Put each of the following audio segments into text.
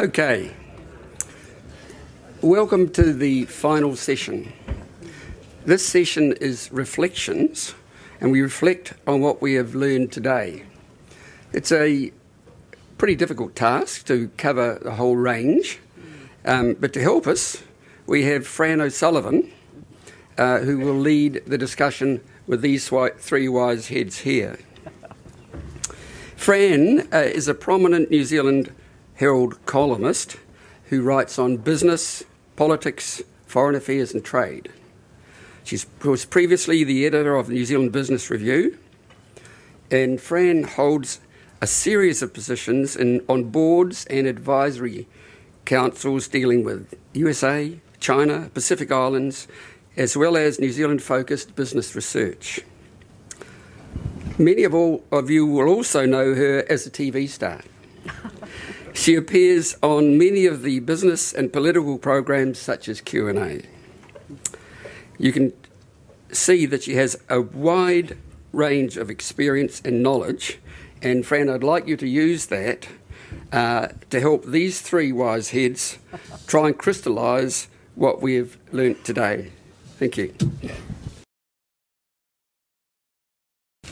Okay. Welcome to the final session. This session is reflections, and we reflect on what we have learned today. It's a pretty difficult task to cover the whole range, um, but to help us, we have Fran O'Sullivan, uh, who will lead the discussion with these three wise heads here. Fran uh, is a prominent New Zealand Herald columnist who writes on business, politics, foreign affairs, and trade. She was previously the editor of the New Zealand Business Review, and Fran holds a series of positions in, on boards and advisory councils dealing with USA, China, Pacific Islands, as well as New Zealand focused business research. Many of all of you will also know her as a TV star. She appears on many of the business and political programs such as Q&A. You can see that she has a wide range of experience and knowledge, and Fran, I'd like you to use that uh, to help these three wise heads try and crystallise what we have learnt today. Thank you.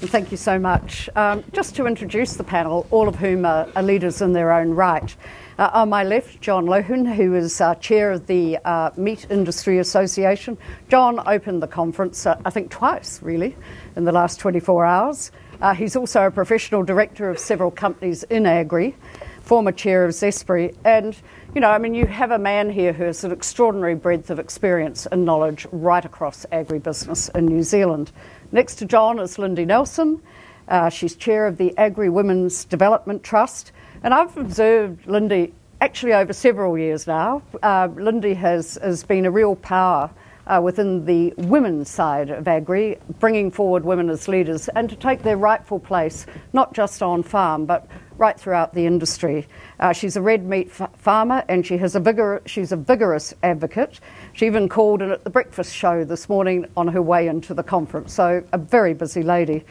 Thank you so much. Um, just to introduce the panel, all of whom are, are leaders in their own right. Uh, on my left, John Loughlin, who is uh, chair of the uh, Meat Industry Association. John opened the conference, uh, I think, twice, really, in the last 24 hours. Uh, he's also a professional director of several companies in agri, former chair of Zespri, and you know, I mean, you have a man here who has an extraordinary breadth of experience and knowledge right across agribusiness in New Zealand. Next to John is Lindy Nelson. Uh, she's chair of the Agri Women's Development Trust. And I've observed Lindy actually over several years now. Uh, Lindy has, has been a real power uh, within the women's side of agri, bringing forward women as leaders and to take their rightful place, not just on farm, but right throughout the industry. Uh, she's a red meat f- farmer and she has a vigor- she's a vigorous advocate. She even called in at the breakfast show this morning on her way into the conference, so a very busy lady.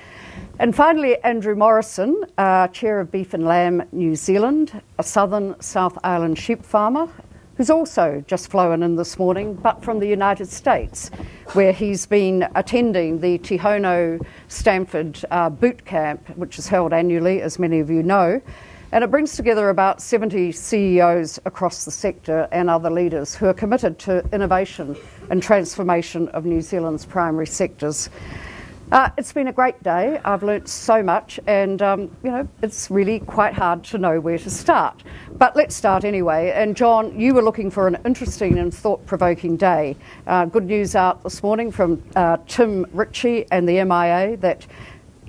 And finally, Andrew Morrison, uh, Chair of Beef and Lamb New Zealand, a southern South Island sheep farmer, who's also just flown in this morning, but from the United States, where he's been attending the Te Hono Stanford uh, boot camp, which is held annually, as many of you know. And it brings together about 70 CEOs across the sector and other leaders who are committed to innovation and transformation of New Zealand's primary sectors. Uh, it's been a great day. I've learnt so much, and um, you know, it's really quite hard to know where to start. But let's start anyway. And John, you were looking for an interesting and thought provoking day. Uh, good news out this morning from uh, Tim Ritchie and the MIA that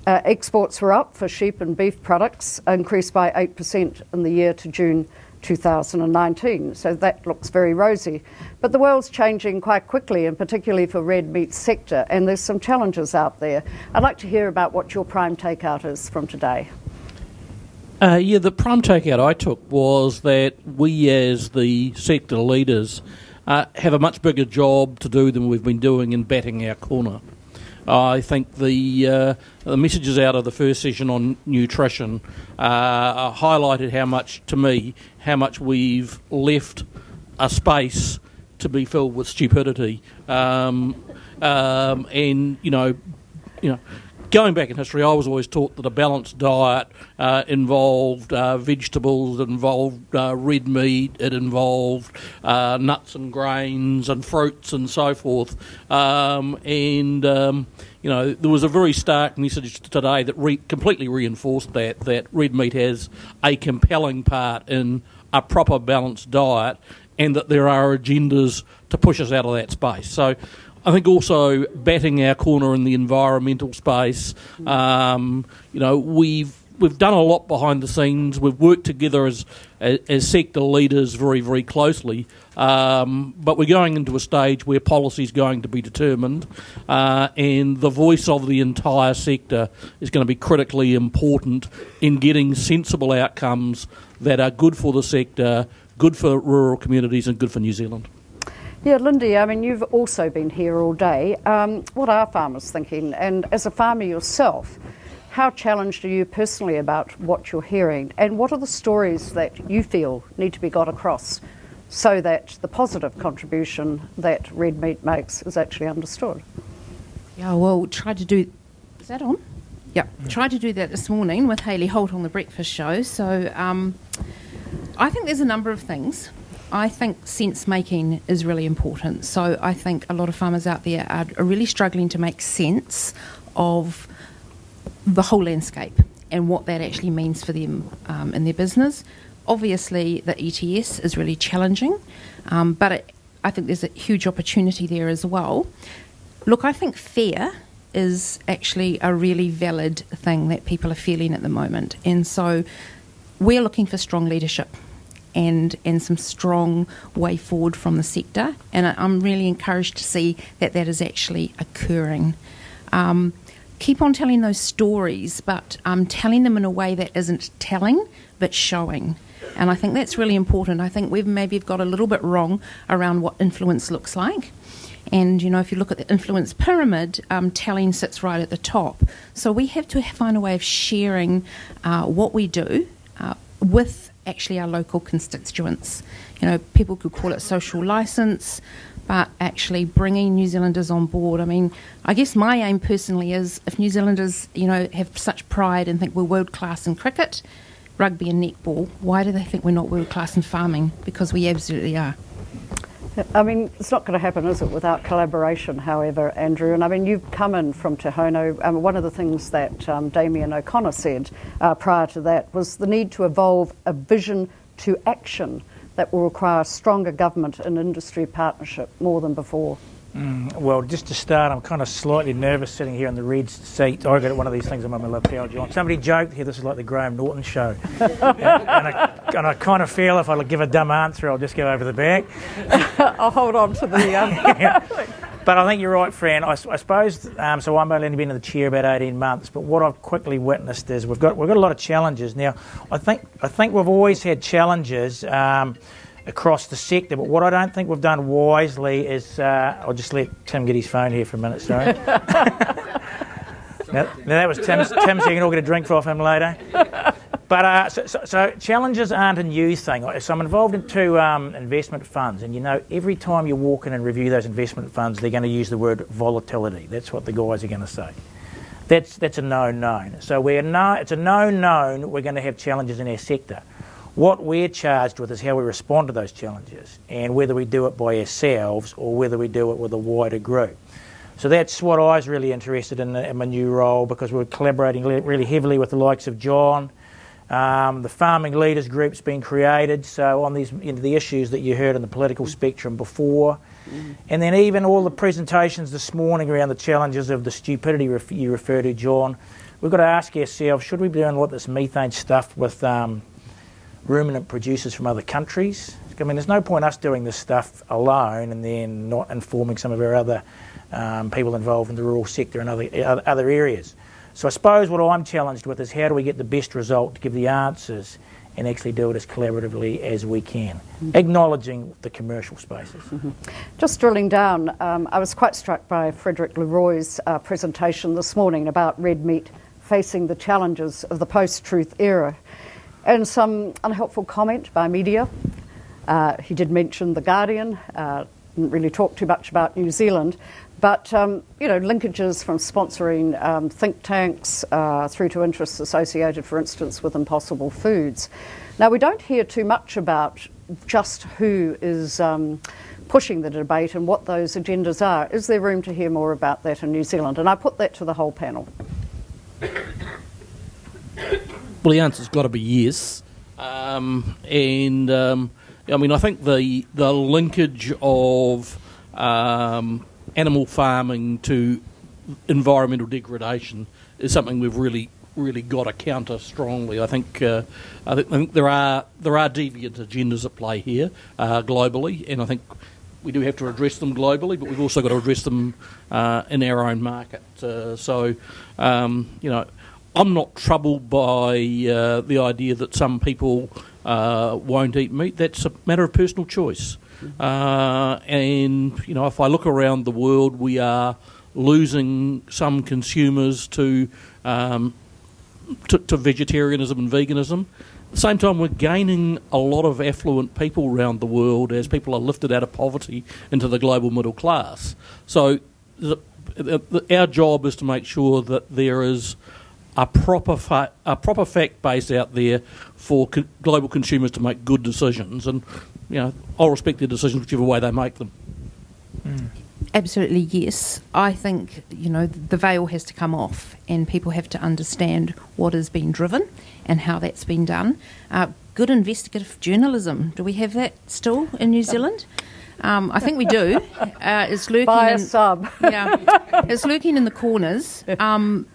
uh, exports were up for sheep and beef products, increased by 8% in the year to June 2019. So that looks very rosy. But the world's changing quite quickly, and particularly for red meat sector, and there's some challenges out there. I'd like to hear about what your prime takeout is from today. Uh, yeah, the prime takeout I took was that we, as the sector leaders, uh, have a much bigger job to do than we've been doing in batting our corner. I think the uh, the messages out of the first session on nutrition. Uh, highlighted how much, to me, how much we've left a space to be filled with stupidity, um, um, and you know, you know going back in history, I was always taught that a balanced diet uh, involved uh, vegetables, involved uh, red meat, it involved uh, nuts and grains and fruits and so forth. Um, and um, you know, there was a very stark message today that re- completely reinforced that that red meat has a compelling part in a proper balanced diet, and that there are agendas to push us out of that space. So I think also batting our corner in the environmental space. Um, you know, we've we've done a lot behind the scenes. We've worked together as as, as sector leaders very very closely. Um, but we're going into a stage where policy is going to be determined, uh, and the voice of the entire sector is going to be critically important in getting sensible outcomes that are good for the sector, good for rural communities, and good for New Zealand. Yeah, Lindy, I mean, you've also been here all day. Um, what are farmers thinking? And as a farmer yourself, how challenged are you personally about what you're hearing? And what are the stories that you feel need to be got across so that the positive contribution that red meat makes is actually understood? Yeah, well, tried to do. Is that on? Yeah, tried to do that this morning with Hayley Holt on the breakfast show. So um, I think there's a number of things. I think sense making is really important. So I think a lot of farmers out there are, are really struggling to make sense of the whole landscape and what that actually means for them um, in their business. Obviously, the ETS is really challenging, um, but it, I think there's a huge opportunity there as well. Look, I think fair is actually a really valid thing that people are feeling at the moment, and so we're looking for strong leadership and and some strong way forward from the sector. And I- I'm really encouraged to see that that is actually occurring. Um, keep on telling those stories, but um, telling them in a way that isn't telling but showing. And I think that's really important. I think we've maybe got a little bit wrong around what influence looks like. And you know, if you look at the influence pyramid, um, telling sits right at the top. So we have to find a way of sharing uh, what we do uh, with actually our local constituents. You know, people could call it social license, but actually bringing New Zealanders on board. I mean, I guess my aim personally is if New Zealanders, you know, have such pride and think we're world class in cricket, rugby, and netball, why do they think we're not world class in farming? Because we absolutely are. I mean, it's not going to happen, is it, without collaboration, however, Andrew? And I mean, you've come in from Te Hono. Um, one of the things that um, Damien O'Connor said uh, prior to that was the need to evolve a vision to action that will require stronger government and industry partnership more than before. Well, just to start, I'm kind of slightly nervous sitting here in the red seat. I got one of these things on my lapel, John. Somebody joked here this is like the Graham Norton show. and, I, and I kind of feel if I give a dumb answer, I'll just go over the back. I'll hold on to the. Um, But I think you're right, Fran. I suppose um, so. I've only been in the chair about 18 months, but what I've quickly witnessed is we've got we've got a lot of challenges now. I think I think we've always had challenges um, across the sector, but what I don't think we've done wisely is uh, I'll just let Tim get his phone here for a minute. Sorry. now, now that was Tim's, Tim, so you can all get a drink off him later. But uh, so, so, so challenges aren't a new thing. So I'm involved in two um, investment funds, and you know, every time you walk in and review those investment funds, they're going to use the word volatility. That's what the guys are going to say. That's that's a known known. So we're no, it's a known known. We're going to have challenges in our sector. What we're charged with is how we respond to those challenges, and whether we do it by ourselves or whether we do it with a wider group. So that's what I was really interested in in my new role because we're collaborating really heavily with the likes of John. Um, the farming leaders group's been created, so on these into the issues that you heard in the political spectrum before, and then even all the presentations this morning around the challenges of the stupidity ref- you refer to, John. We've got to ask ourselves: Should we be doing all this methane stuff with um, ruminant producers from other countries? I mean, there's no point us doing this stuff alone and then not informing some of our other um, people involved in the rural sector and other other- areas. So I suppose what I'm challenged with is how do we get the best result to give the answers and actually do it as collaboratively as we can, acknowledging the commercial spaces. Just drilling down, um, I was quite struck by Frederick Leroy's uh, presentation this morning about red meat facing the challenges of the post truth era and some unhelpful comment by media. Uh, he did mention The Guardian, uh, didn't really talk too much about New Zealand, but um, you know, linkages from sponsoring um, think tanks uh, through to interests associated, for instance, with Impossible Foods. Now, we don't hear too much about just who is um, pushing the debate and what those agendas are. Is there room to hear more about that in New Zealand? And I put that to the whole panel. Well, the answer's got to be yes. Um, and um, I mean, I think the the linkage of um, animal farming to environmental degradation is something we've really really got to counter strongly. I think uh, I, think, I think there are there are deviant agendas at play here uh, globally, and I think we do have to address them globally, but we've also got to address them uh, in our own market. Uh, so, um, you know, I'm not troubled by uh, the idea that some people uh, won't eat meat. That's a matter of personal choice. Uh, and, you know, if I look around the world, we are losing some consumers to um, to, to vegetarianism and veganism. At the same time, we're gaining a lot of affluent people around the world as people are lifted out of poverty into the global middle class. So, the, the, the, our job is to make sure that there is a proper fa- a proper fact base out there for co- global consumers to make good decisions, and you know I'll respect their decisions whichever way they make them. Mm. Absolutely, yes. I think you know the veil has to come off, and people have to understand what has been driven and how that's been done. Uh, good investigative journalism. Do we have that still in New Zealand? Um, I think we do. Uh, it's lurking. By a in, sub. yeah, it's lurking in the corners. Um,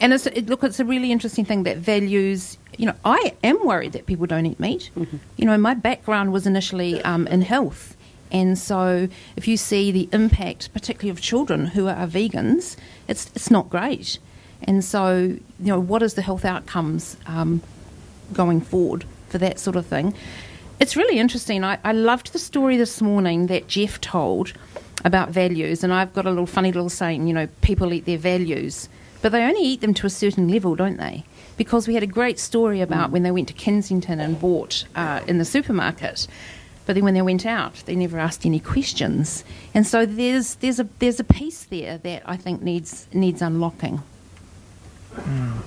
and it's, it, look, it's a really interesting thing that values. You know, I am worried that people don't eat meat. Mm-hmm. You know, my background was initially um, in health, and so if you see the impact, particularly of children who are vegans, it's it's not great. And so, you know, what is the health outcomes um, going forward for that sort of thing? It's really interesting. I, I loved the story this morning that Jeff told about values, and I've got a little funny little saying. You know, people eat their values. But they only eat them to a certain level, don't they? Because we had a great story about mm. when they went to Kensington and bought uh, in the supermarket. But then when they went out, they never asked any questions. And so there's, there's, a, there's a piece there that I think needs, needs unlocking. Mm.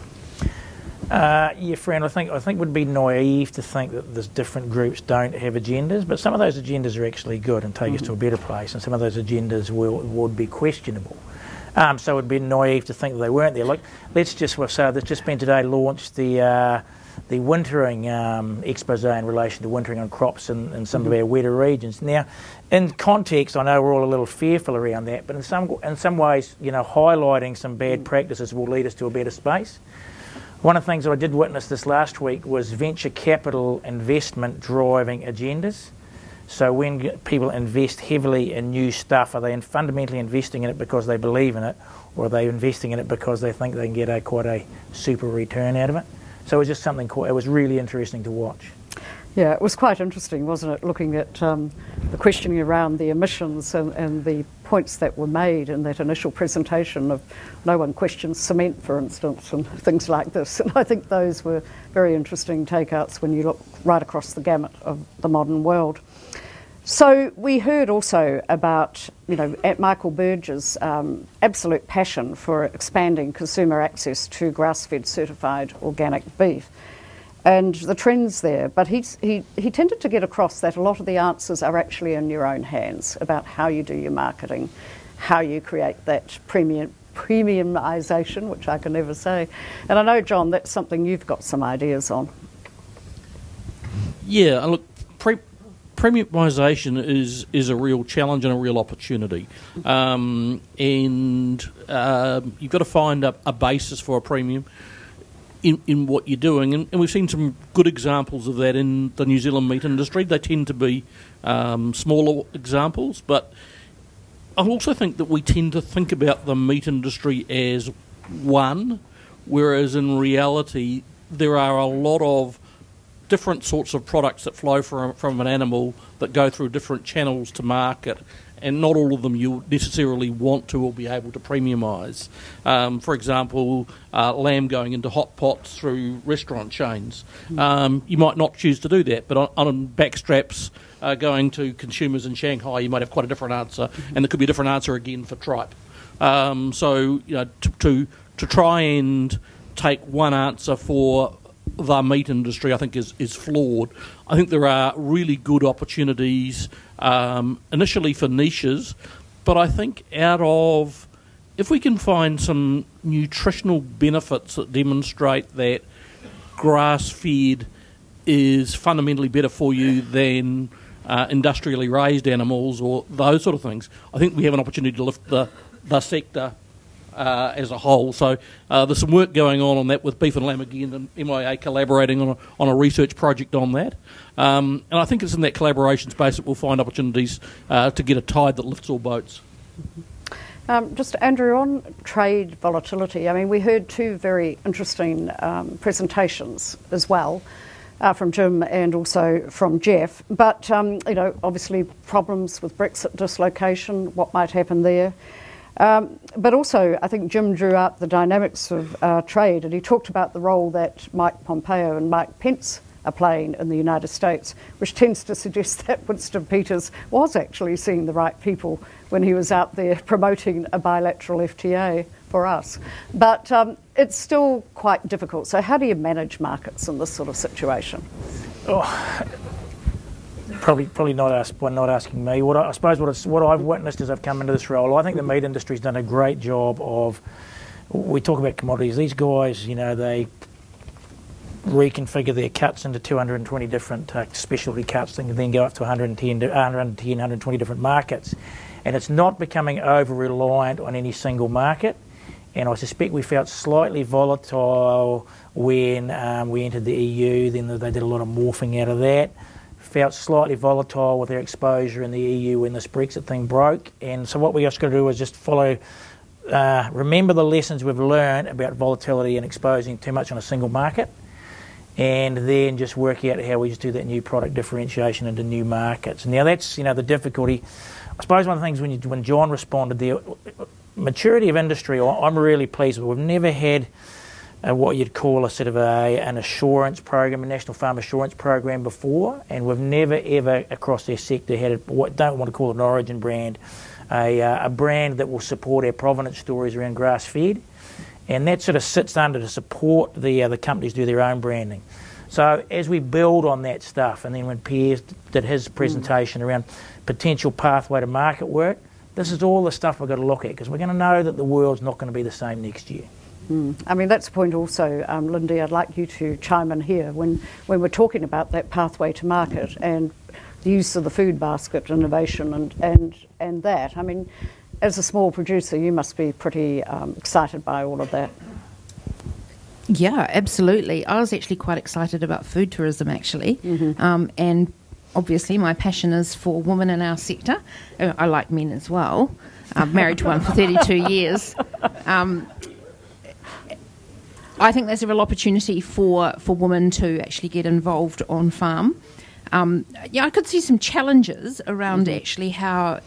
Uh, yeah, Fran, I think I think it would be naive to think that there's different groups don't have agendas, but some of those agendas are actually good and take mm-hmm. us to a better place, and some of those agendas will would be questionable. Um, so it would be naive to think that they weren't there. Like, let's just so there's just been today launched the uh, the wintering um, expose in relation to wintering on crops in, in some mm-hmm. of our wetter regions. Now, in context, I know we're all a little fearful around that, but in some in some ways, you know, highlighting some bad practices will lead us to a better space. One of the things that I did witness this last week was venture capital investment driving agendas. So when people invest heavily in new stuff, are they fundamentally investing in it because they believe in it, or are they investing in it because they think they can get a quite a super return out of it? So it was just something. Quite, it was really interesting to watch. Yeah, it was quite interesting, wasn't it? Looking at um, the questioning around the emissions and, and, the points that were made in that initial presentation of no one questions cement, for instance, and things like this. And I think those were very interesting takeouts when you look right across the gamut of the modern world. So we heard also about, you know, at Michael Burge's um, absolute passion for expanding consumer access to grass-fed certified organic beef and the trends there. But he, he, he tended to get across that a lot of the answers are actually in your own hands about how you do your marketing, how you create that premium premiumisation, which I can never say. And I know, John, that's something you've got some ideas on. Yeah, look, pre- premiumisation is is a real challenge and a real opportunity, um, and uh, you've got to find a, a, basis for a premium in, in what you're doing, and, and, we've seen some good examples of that in the New Zealand meat industry. They tend to be um, smaller examples, but I also think that we tend to think about the meat industry as one, whereas in reality there are a lot of different sorts of products that flow from, from an animal that go through different channels to market, and not all of them you necessarily want to or be able to premiumise. Um, for example, uh, lamb going into hot pots through restaurant chains. Um, you might not choose to do that, but on, on backstraps uh, going to consumers in Shanghai, you might have quite a different answer, and there could be a different answer again for tripe. Um, so, you know, to, to, to try and take one answer for the meat industry, I think, is, is flawed. I think there are really good opportunities um, initially for niches, but I think out of if we can find some nutritional benefits that demonstrate that grass fed is fundamentally better for you than uh, industrially raised animals or those sort of things, I think we have an opportunity to lift the, the sector uh, as a whole. So uh, there's some work going on on that with Beef and Lamb again and MIA collaborating on a, on a research project on that. Um, and I think it's in that collaboration space that we'll find opportunities uh, to get a tide that lifts all boats. Um, just Andrew, on trade volatility, I mean, we heard two very interesting um, presentations as well. Uh, from Jim and also from Jeff. But, um, you know, obviously problems with Brexit dislocation, what might happen there. Um, but also, I think Jim drew out the dynamics of uh, trade, and he talked about the role that Mike Pompeo and Mike Pence are playing in the United States, which tends to suggest that Winston Peters was actually seeing the right people when he was out there promoting a bilateral FTA for us. But um, it's still quite difficult. So, how do you manage markets in this sort of situation? Oh, probably, probably not ask, well, not asking me. What I, I suppose what, what I've witnessed as I've come into this role, I think the meat industry's done a great job of. We talk about commodities. These guys, you know, they reconfigure their cuts into 220 different uh, specialty cuts and then go up to 110, 110, 120 different markets. And it's not becoming over reliant on any single market. And I suspect we felt slightly volatile when um, we entered the EU, then they did a lot of morphing out of that. Felt slightly volatile with their exposure in the EU when this Brexit thing broke. And so what we're just got to do is just follow uh, remember the lessons we've learned about volatility and exposing too much on a single market and then just work out how we just do that new product differentiation into new markets. Now that's you know the difficulty. I suppose one of the things when you, when John responded there, maturity of industry, I'm really pleased. We've never had a, what you'd call a sort of a, an assurance program, a national farm assurance program before, and we've never ever across their sector had a, what don't want to call it an origin brand, a, uh, a brand that will support our provenance stories around grass fed and that sort of sits under to support the uh, the companies do their own branding. So as we build on that stuff, and then when Piers did his presentation mm. around potential pathway to market work, this is all the stuff we've got to look at because we're going to know that the world's not going to be the same next year. Mm. I mean, that's a point also, um, Lindy, I'd like you to chime in here when, when we're talking about that pathway to market and the use of the food basket innovation and, and, and that. I mean, as a small producer, you must be pretty um, excited by all of that. Yeah, absolutely. I was actually quite excited about food tourism, actually, mm-hmm. um, and obviously my passion is for women in our sector. Uh, I like men as well. I'm married to one for 32 years. Um, I think there's a real opportunity for, for women to actually get involved on farm. Um, yeah, I could see some challenges around mm-hmm. actually how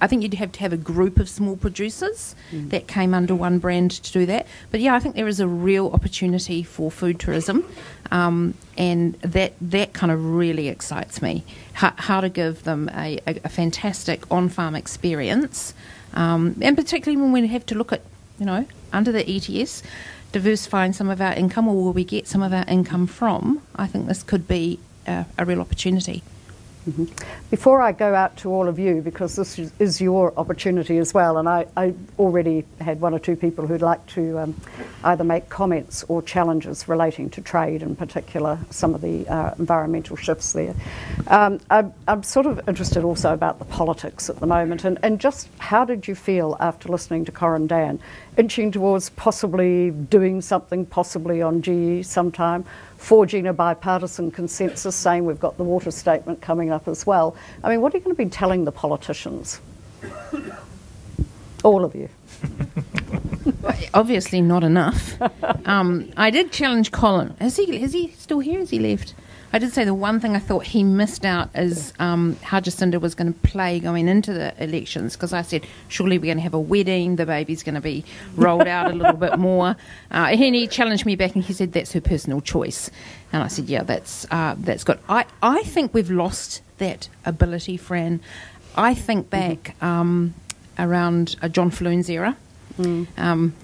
I think you'd have to have a group of small producers mm. that came under one brand to do that. But yeah, I think there is a real opportunity for food tourism, um, and that that kind of really excites me. How, how to give them a, a, a fantastic on-farm experience, um, and particularly when we have to look at you know under the ETS diversifying some of our income or where we get some of our income from, I think this could be a, a real opportunity. Mm-hmm. Before I go out to all of you, because this is your opportunity as well, and I, I already had one or two people who'd like to um, either make comments or challenges relating to trade, in particular, some of the uh, environmental shifts there. Um, I'm, I'm, sort of interested also about the politics at the moment, and, and just how did you feel after listening to Corin Dann, inching towards possibly doing something, possibly on GE sometime? forging a bipartisan consensus, saying we've got the water statement coming up as well. I mean, what are you going to be telling the politicians? All of you. Obviously, not enough. Um, I did challenge Colin. Is he? Is he still here? Has he left? I did say the one thing I thought he missed out is um, how Jacinda was going to play going into the elections because I said, surely we're going to have a wedding, the baby's going to be rolled out a little bit more. Uh, and he challenged me back and he said, that's her personal choice. And I said, yeah, that's, uh, that's good. I, I think we've lost that ability, Fran. I think back um, around uh, John Falloon's era, mm. um,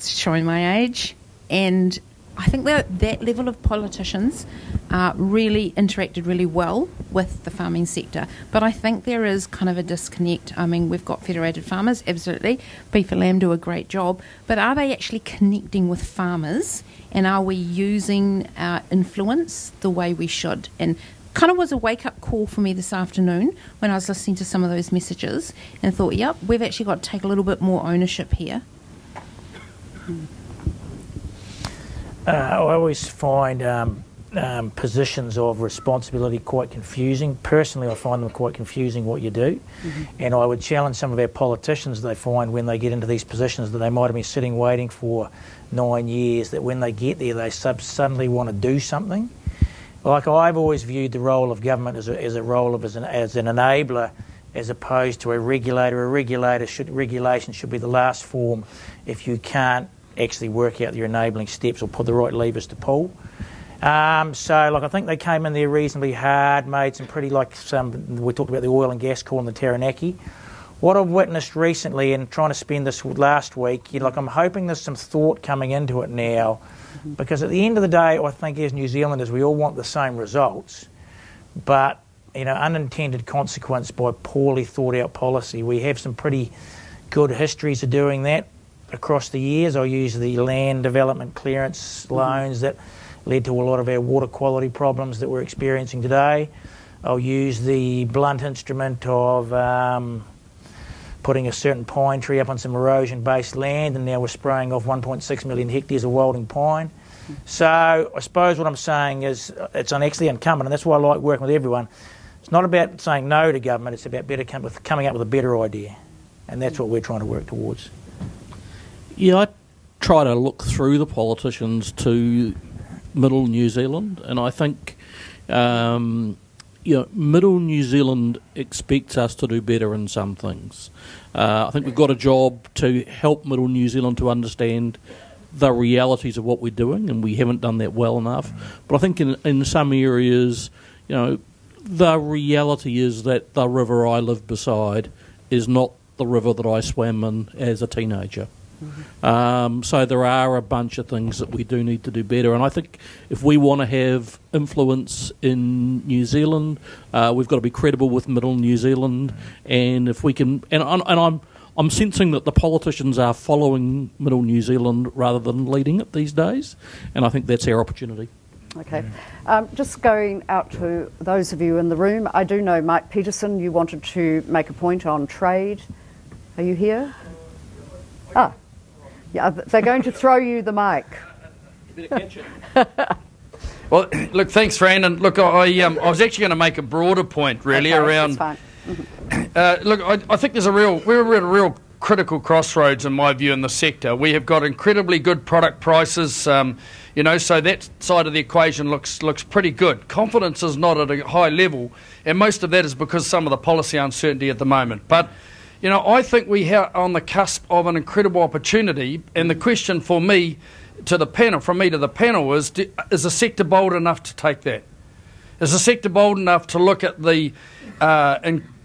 showing my age, and I think that that level of politicians uh, really interacted really well with the farming sector. But I think there is kind of a disconnect. I mean, we've got federated farmers, absolutely. Beef and Lamb do a great job. But are they actually connecting with farmers? And are we using our influence the way we should? And kind of was a wake up call for me this afternoon when I was listening to some of those messages and thought, yep, we've actually got to take a little bit more ownership here. Uh, I always find um, um, positions of responsibility quite confusing. Personally, I find them quite confusing what you do. Mm-hmm. And I would challenge some of our politicians they find when they get into these positions that they might have been sitting waiting for nine years, that when they get there, they sub- suddenly want to do something. Like I've always viewed the role of government as a, as a role of as an, as an enabler as opposed to a regulator. A regulator should regulation should be the last form if you can't actually work out your enabling steps or put the right levers to pull. Um, so, like, I think they came in there reasonably hard, made some pretty, like, some, we talked about the oil and gas call in the Taranaki. What I've witnessed recently and trying to spend this last week, you know, like, I'm hoping there's some thought coming into it now, because at the end of the day, I think as New Zealanders, we all want the same results, but, you know, unintended consequence by poorly thought out policy. We have some pretty good histories of doing that across the years. I'll use the land development clearance mm-hmm. loans that led to a lot of our water quality problems that we're experiencing today. I'll use the blunt instrument of um, putting a certain pine tree up on some erosion based land, and now we're spraying off 1.6 million hectares of wilding pine. Mm-hmm. So I suppose what I'm saying is uh, it's actually incumbent, and that's why I like working with everyone. It's not about saying no to government, it's about better com- coming up with a better idea. And that's mm. what we're trying to work towards. Yeah, I try to look through the politicians to middle New Zealand, and I think um, you know middle New Zealand expects us to do better in some things. Uh, I think we've got a job to help middle New Zealand to understand the realities of what we're doing, and we haven't done that well enough. But I think in in some areas, you know, the reality is that the river I live beside is not the river that I swam in as a teenager. Um, so there are a bunch of things that we do need to do better, and I think if we want to have influence in New Zealand, uh, we've got to be credible with Middle New Zealand, and if we can, and, and I'm. I'm sensing that the politicians are following Middle New Zealand rather than leading it these days, and I think that's our opportunity. Okay. Um, just going out to those of you in the room, I do know Mike Petersen, you wanted to make a point on trade. Are you here? Ah, yeah, they're going to throw you the mic. Well, look, thanks, Fran. And look, I, um, I was actually going to make a broader point, really, Okay, around. fine. Uh, look, I, I think there's a real we're at a real critical crossroads in my view in the sector. We have got incredibly good product prices, um, you know, so that side of the equation looks looks pretty good. Confidence is not at a high level, and most of that is because some of the policy uncertainty at the moment. But you know, I think we are on the cusp of an incredible opportunity, and the question for me to the panel, from me to the panel, is: do, is the sector bold enough to take that? Is the sector bold enough to look at the uh,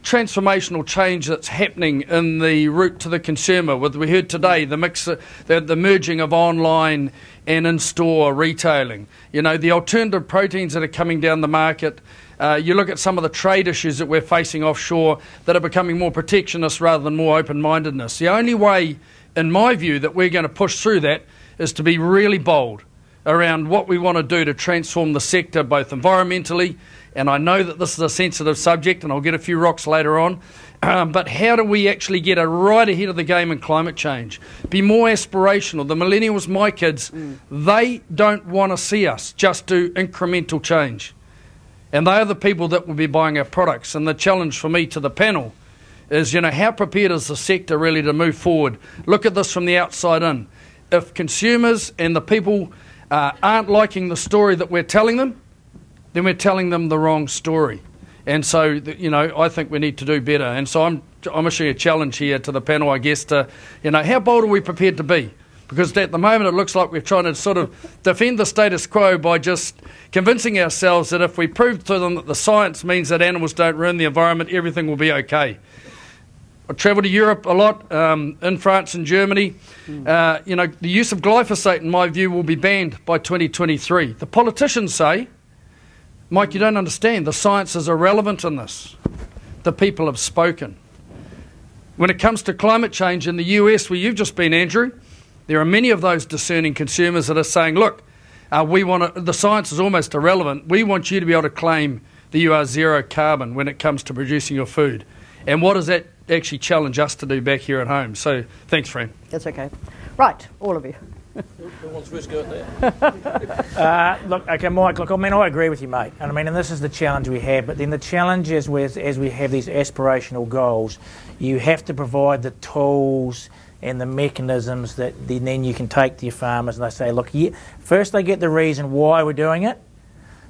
transformational change that's happening in the route to the consumer? With we heard today the mix, the, the merging of online and in-store retailing. You know the alternative proteins that are coming down the market. Uh, you look at some of the trade issues that we're facing offshore that are becoming more protectionist rather than more open-mindedness. The only way, in my view, that we're going to push through that is to be really bold around what we want to do to transform the sector both environmentally, and I know that this is a sensitive subject and I'll get a few rocks later on, um, but how do we actually get a right ahead of the game in climate change? Be more aspirational. The millennials, my kids, they don't want to see us just do incremental change. And they are the people that will be buying our products. And the challenge for me to the panel is, you know, how prepared is the sector really to move forward? Look at this from the outside in. If consumers and the people uh, aren't liking the story that we're telling them, then we're telling them the wrong story. And so, you know, I think we need to do better. And so I'm, I'm issuing a challenge here to the panel, I guess, to, you know, how bold are we prepared to be? Because at the moment it looks like we're trying to sort of defend the status quo by just convincing ourselves that if we prove to them that the science means that animals don't ruin the environment, everything will be okay. I travel to Europe a lot, um, in France and Germany. Uh, you know, the use of glyphosate, in my view, will be banned by 2023. The politicians say, Mike, you don't understand. The science is irrelevant in this. The people have spoken. When it comes to climate change in the US, where you've just been, Andrew, there are many of those discerning consumers that are saying, look, uh, we want to, the science is almost irrelevant. We want you to be able to claim that you are zero carbon when it comes to producing your food. And what does that actually challenge us to do back here at home? So thanks, Fran. That's okay. Right, all of you. Who wants first go at that? Uh, look, okay, Mike. Look, I mean, I agree with you, mate. And I mean, and this is the challenge we have. But then the challenge is, with, as we have these aspirational goals, you have to provide the tools and the mechanisms that then you can take to your farmers and they say, look, first they get the reason why we're doing it.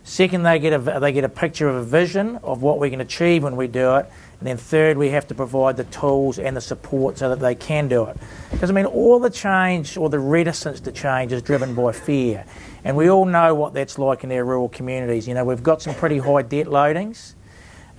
Second, they get a they get a picture of a vision of what we can achieve when we do it. And then third, we have to provide the tools and the support so that they can do it. Because I mean, all the change or the reticence to change is driven by fear, and we all know what that's like in our rural communities. You know, we've got some pretty high debt loadings.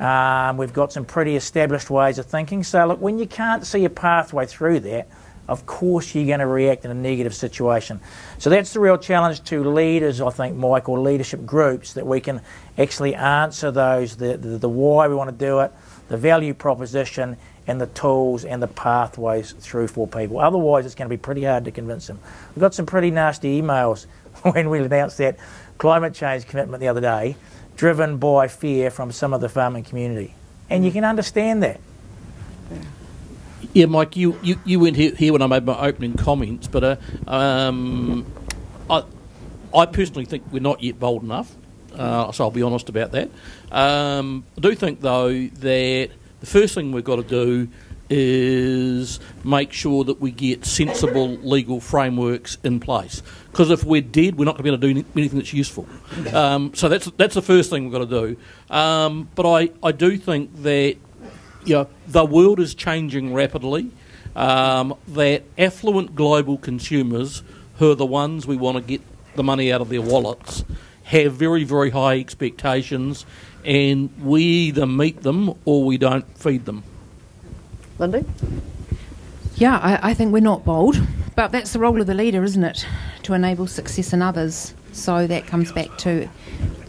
Um, we've got some pretty established ways of thinking. So, look, when you can't see a pathway through that, of course you're going to react in a negative situation. So that's the real challenge to leaders, I think, Mike, or leadership groups, that we can actually answer those, the, the, the why we want to do it, the value proposition, and the tools and the pathways through for people. Otherwise, it's going to be pretty hard to convince them. We got some pretty nasty emails when we announced that climate change commitment the other day, driven by fear from some of the farming community. And you can understand that. Yeah, Mike, you, you, you weren't here, here when I made my opening comments, but uh, um, I, I personally think we're not yet bold enough, uh, so I'll be honest about that. Um, I do think, though, that the first thing we've got to do is make sure that we get sensible legal frameworks in place. Because if we're dead, we're not going to be able to do anything that's useful. Um, so that's that's the first thing we've got to do. Um, but I, I do think that you know, the world is changing rapidly. Um, that affluent global consumers, who are the ones we want to get the money out of their wallets, have very, very high expectations, and we either meet them or we don't feed them. Lindy? Yeah, I, I think we're not bold, but that's the role of the leader, isn't it? To enable success in others. So that comes back to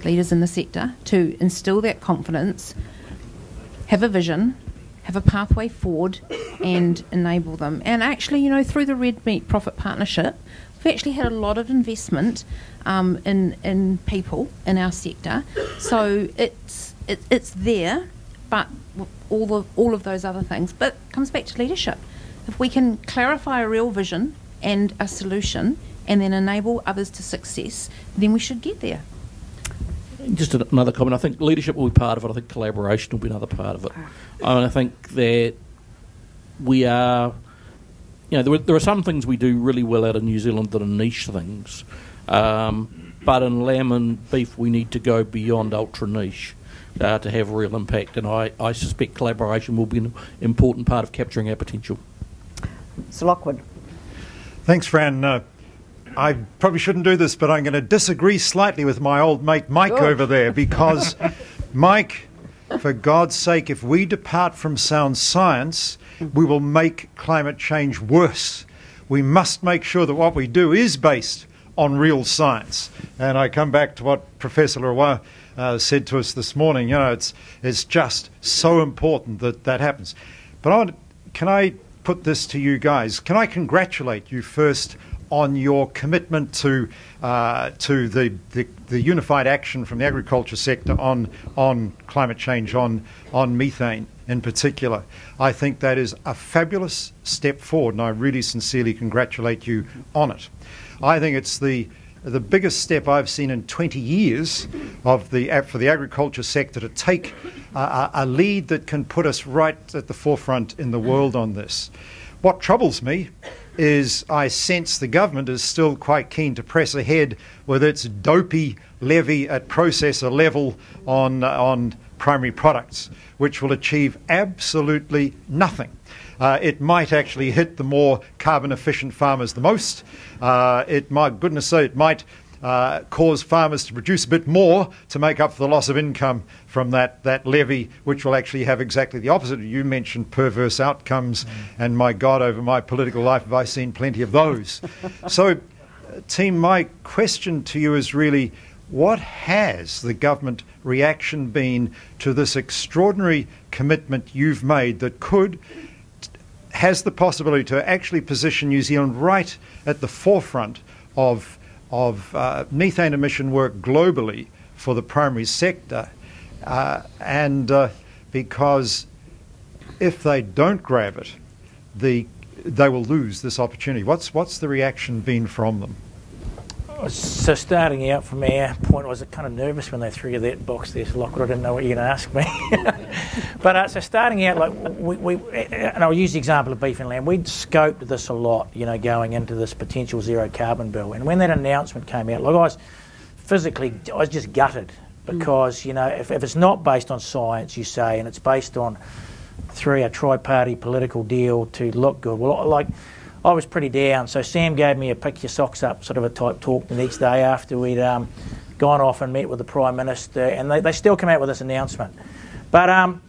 leaders in the sector to instill that confidence, have a vision, have a pathway forward, and enable them. And actually, you know, through the Red Meat Profit Partnership, we've actually had a lot of investment um, in in people in our sector. So it's it, it's there, but all of all of those other things. But comes back to leadership. If we can clarify a real vision and a solution, and then enable others to success, then we should get there. Just another comment. I think leadership will be part of it. I think collaboration will be another part of it. I, mean, I think that we are, you know, there are, there are, some things we do really well out of New Zealand that are niche things. Um, but in lamb and beef, we need to go beyond ultra niche uh, to have real impact. And I, I suspect collaboration will be an important part of capturing our potential. Sir Lockwood. Thanks, Fran. Uh, I probably shouldn't do this, but I'm going to disagree slightly with my old mate Mike Good. over there because, Mike, for God's sake, if we depart from sound science, we will make climate change worse. We must make sure that what we do is based on real science. And I come back to what Professor Leroy uh, said to us this morning. You know, it's, it's just so important that that happens. But I want, can I put this to you guys? Can I congratulate you first on your commitment to uh, to the, the, the unified action from the agriculture sector on on climate change, on on methane in particular. I think that is a fabulous step forward, and I really sincerely congratulate you on it. I think it's the the biggest step I've seen in 20 years of the for the agriculture sector to take a, a lead that can put us right at the forefront in the world on this. What troubles me is I sense the government is still quite keen to press ahead with its dopey levy at processor level on, on primary products, which will achieve absolutely nothing. Uh, it might actually hit the more carbon efficient farmers the most. Uh, it might, goodness sake, it might uh, cause farmers to produce a bit more to make up for the loss of income from that, that levy, which will actually have exactly the opposite. You mentioned perverse outcomes, mm. and my God, over my political life, have I seen plenty of those. so, team, my question to you is really what has the government reaction been to this extraordinary commitment you've made that could has the possibility to actually position New Zealand right at the forefront of of uh, methane emission work globally for the primary sector. Uh, and uh, because if they don't grab it, the, they will lose this opportunity. What's, what's the reaction been from them? So starting out from our point, I was kind of nervous when they threw you that box there, so Lockwood, I didn't know what you were going to ask me. but uh, so starting out, like we, we, and I'll use the example of beef and lamb. We'd scoped this a lot, you know, going into this potential zero carbon bill. And when that announcement came out, like I was physically, I was just gutted because, you know, if, if it's not based on science, you say, and it's based on through a tri-party political deal to look good. Well, like I was pretty down, so Sam gave me a pick your socks up sort of a type talk the next day after we'd um, gone off and met with the Prime Minister, and they, they still come out with this announcement. But um,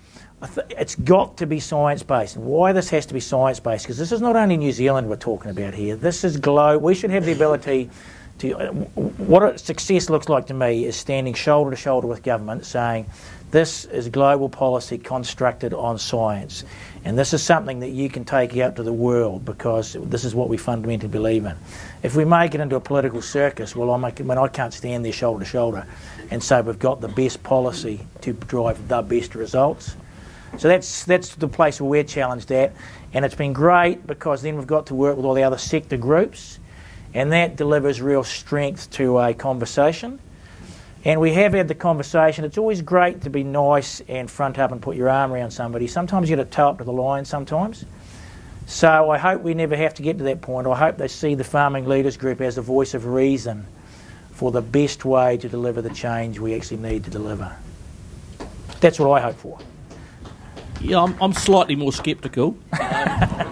it's got to be science based. Why this has to be science based? Because this is not only New Zealand we're talking about here. This is global. We should have the ability to. Uh, what success looks like to me is standing shoulder to shoulder with government, saying, "This is global policy constructed on science, and this is something that you can take out to the world because this is what we fundamentally believe in." If we make it into a political circus, well, I it, when I can't stand there shoulder to shoulder, and say we've got the best policy to drive the best results so that's that's the place where we're challenged at, and it's been great because then we've got to work with all the other sector groups, and that delivers real strength to a conversation. And we have had the conversation. It's always great to be nice and front up and put your arm around somebody. Sometimes you've got to toe up to the line. Sometimes. So I hope we never have to get to that point. I hope they see the Farming Leaders Group as a voice of reason for the best way to deliver the change we actually need to deliver. That's what I hope for. Yeah, I'm, I'm slightly more sceptical. um,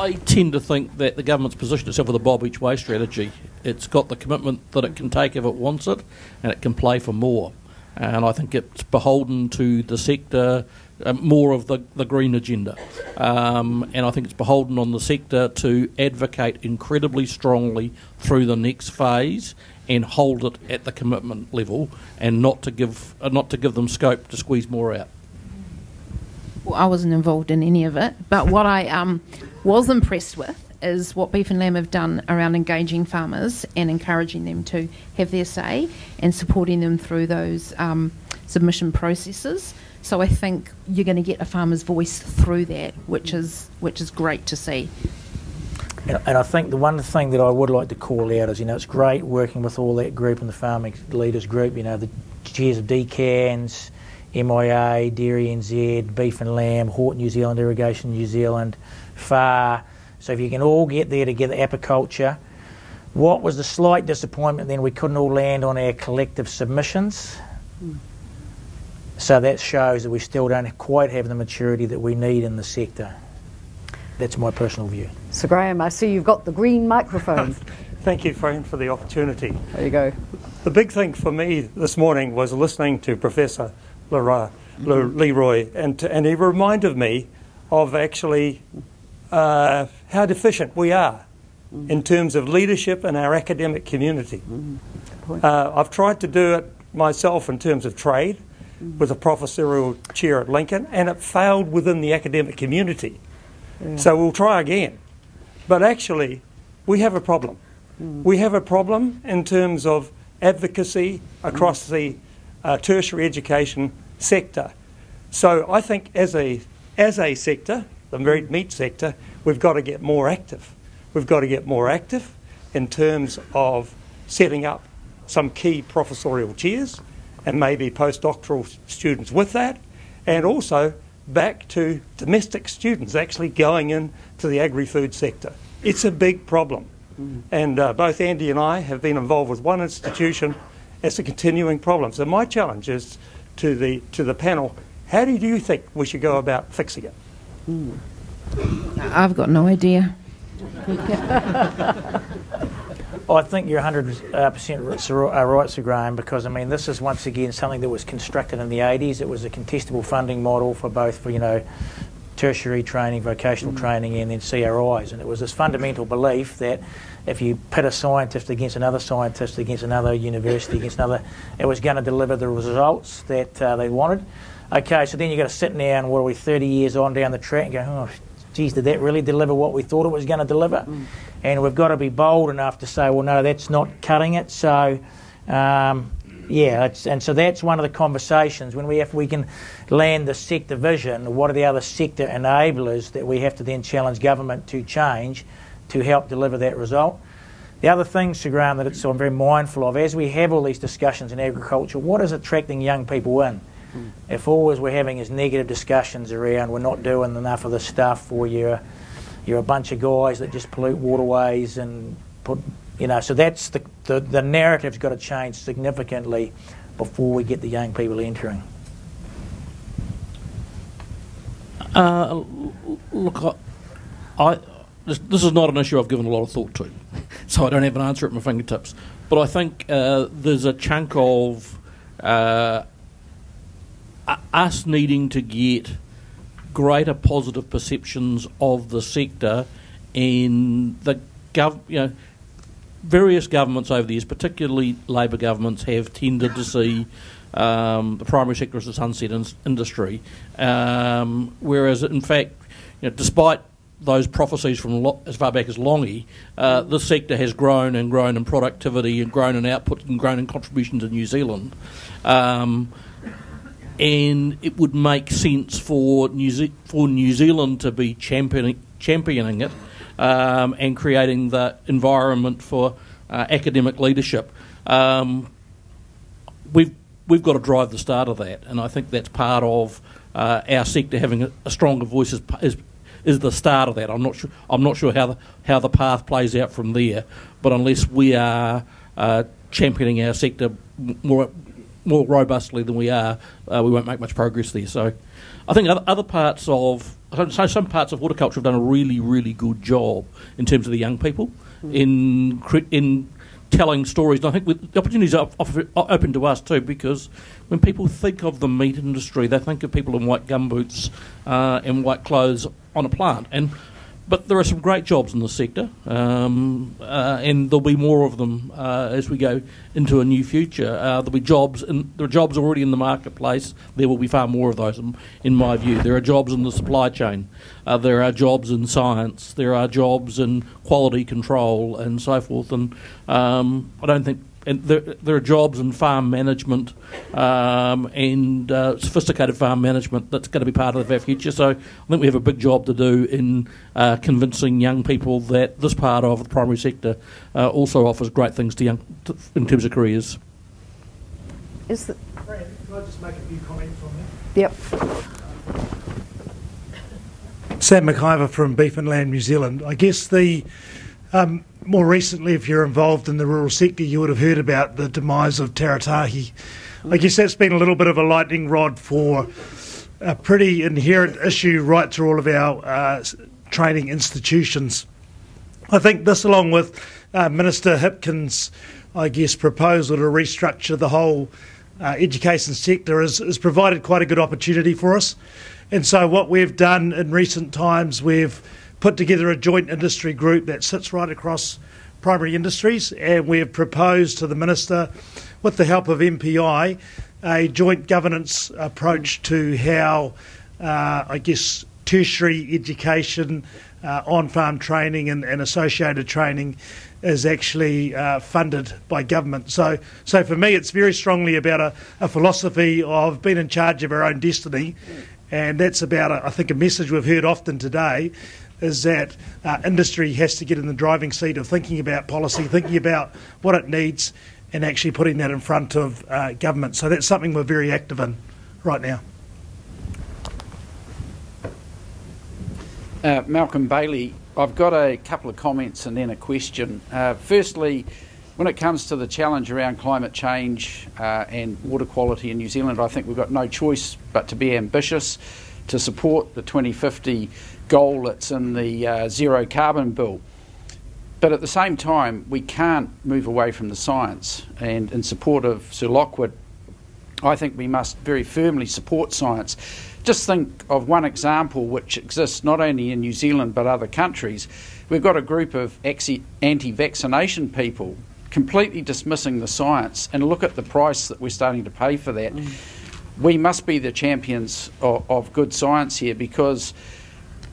I tend to think that the government's positioned itself with a bob each way strategy. It's got the commitment that it can take if it wants it, and it can play for more. And I think it's beholden to the sector, uh, more of the, the green agenda. Um, and I think it's beholden on the sector to advocate incredibly strongly through the next phase and hold it at the commitment level, and not to give uh, not to give them scope to squeeze more out. Well, I wasn't involved in any of it, but what I um, was impressed with is what Beef and Lamb have done around engaging farmers and encouraging them to have their say and supporting them through those um, submission processes. So I think you're going to get a farmer's voice through that, which is which is great to see. And, and, I think the one thing that I would like to call out is, you know, it's great working with all that group and the farming leaders group, you know, the chairs of DCANZ, MIA, Dairy NZ, Beef and Lamb, Hort New Zealand, Irrigation New Zealand, FAR. So if you can all get there together, apiculture. What was the slight disappointment then? We couldn't all land on our collective submissions. Mm. So that shows that we still don't quite have the maturity that we need in the sector. That's my personal view. So, Graham, I see you've got the green microphone. Thank you, Fran, for the opportunity. There you go. The big thing for me this morning was listening to Professor Leroy, Leroy and, and he reminded me of actually uh, how deficient we are in terms of leadership in our academic community. Uh, I've tried to do it myself in terms of trade with a professorial chair at Lincoln, and it failed within the academic community. So we'll try again. But actually, we have a problem. Mm. We have a problem in terms of advocacy across mm. the uh, tertiary education sector. So I think as a, as a sector, the meat sector, we've got to get more active. We've got to get more active in terms of setting up some key professorial chairs and maybe postdoctoral students with that, and also back to domestic students actually going into the agri food sector. It's a big problem. Mm. And uh, both Andy and I have been involved with one institution as a continuing problem. So my challenge is to the, to the panel how do you think we should go about fixing it? Mm. I've got no idea. I think you're 100% uh, right, Sir Graham, because I mean this is once again something that was constructed in the 80s. It was a contestable funding model for both, for you know, tertiary training, vocational mm. training, and then CRIs. And it was this fundamental belief that if you pit a scientist against another scientist, against another university, against another, it was going to deliver the results that uh, they wanted. Okay, so then you've got to sit down, what are we, 30 years on down the track and go, oh, geez, did that really deliver what we thought it was going to deliver? Mm and we've got to be bold enough to say, well, no, that's not cutting it. So, um, yeah, and so that's one of the conversations when we have we can land the sector vision. What are the other sector enablers that we have to then challenge government to change to help deliver that result? The other thing, Sir Graham, that it's, I'm very mindful of as we have all these discussions in agriculture, what is attracting young people in? If always we're having is negative discussions around we're not doing enough of the stuff, or you're you're a bunch of guys that just pollute waterways and put You know, so that's the, the, the narrative's got to change significantly before we get the young people entering. Uh, look, I, I this, this, is not an issue I've given a lot of thought to, so I don't have an answer at my fingertips. But I think uh, there's a chunk of uh, us needing to get greater positive perceptions of the sector, and the gov, you know, various governments over the years, particularly Labor governments, have tended to see um, the primary sector as a sunset in- industry, um, whereas in fact, you know, despite those prophecies from lo- as far back as Lange, uh, sector has grown and grown in productivity and grown in output and grown in contribution to New Zealand. Um, and it would make sense for New, Ze- for New Zealand to be championing, championing it um, and creating the environment for uh, academic leadership. Um, we've we've got to drive the start of that, and I think that's part of uh, our sector having a, a stronger voice is, is, is the start of that. I'm not sure I'm not sure how the how the path plays out from there, but unless we are uh, championing our sector more more robustly than we are, uh, we won't make much progress there. So, I think other, other parts of so some parts of horticulture have done a really really good job in terms of the young people mm. in in telling stories. And I think the opportunities are open to us too because when people think of the meat industry, they think of people in white gumboots uh, and white clothes on a plant and but there are some great jobs in the sector, um, uh, and there'll be more of them uh, as we go into a new future. Uh, there'll be jobs, and there are jobs already in the marketplace. There will be far more of those, in, my view. There are jobs in the supply chain. Uh, there are jobs in science. There are jobs in quality control and so forth. And um, I don't think and there, there are jobs in farm management um, and uh, sophisticated farm management that's going to be part of our future. So I think we have a big job to do in uh, convincing young people that this part of the primary sector uh, also offers great things to young to, in terms of careers. Is the Fran, can I just make a few comments on that? Yep. Sam McIvor from Beef and Lamb, New Zealand. I guess the um, more recently, if you're involved in the rural sector, you would have heard about the demise of Taratahi. I guess that's been a little bit of a lightning rod for a pretty inherent issue right through all of our uh, training institutions. I think this, along with uh, Minister Hipkins' I guess, proposal to restructure the whole uh, education sector has, has provided quite a good opportunity for us. And so, what we've done in recent times, we've put together a joint industry group that sits right across primary industries, and we have proposed to the Minister, with the help of MPI, a joint governance approach to how, uh, I guess, tertiary education, uh, on farm training, and, and, associated training is actually uh, funded by government. So, so for me, it's very strongly about a, a philosophy of being in charge of our own destiny. And that's about, I think, a message we've heard often today is that uh, industry has to get in the driving seat of thinking about policy, thinking about what it needs, and actually putting that in front of uh, government. So that's something we're very active in right now. Uh, Malcolm Bailey, I've got a couple of comments and then a question. Uh, firstly, when it comes to the challenge around climate change uh, and water quality in New Zealand, I think we've got no choice but to be ambitious to support the 2050 goal that's in the uh, zero carbon bill. But at the same time, we can't move away from the science. And in support of Sir Lockwood, I think we must very firmly support science. Just think of one example which exists not only in New Zealand but other countries. We've got a group of anti vaccination people completely dismissing the science, and look at the price that we're starting to pay for that. Mm. We must be the champions of, of good science here because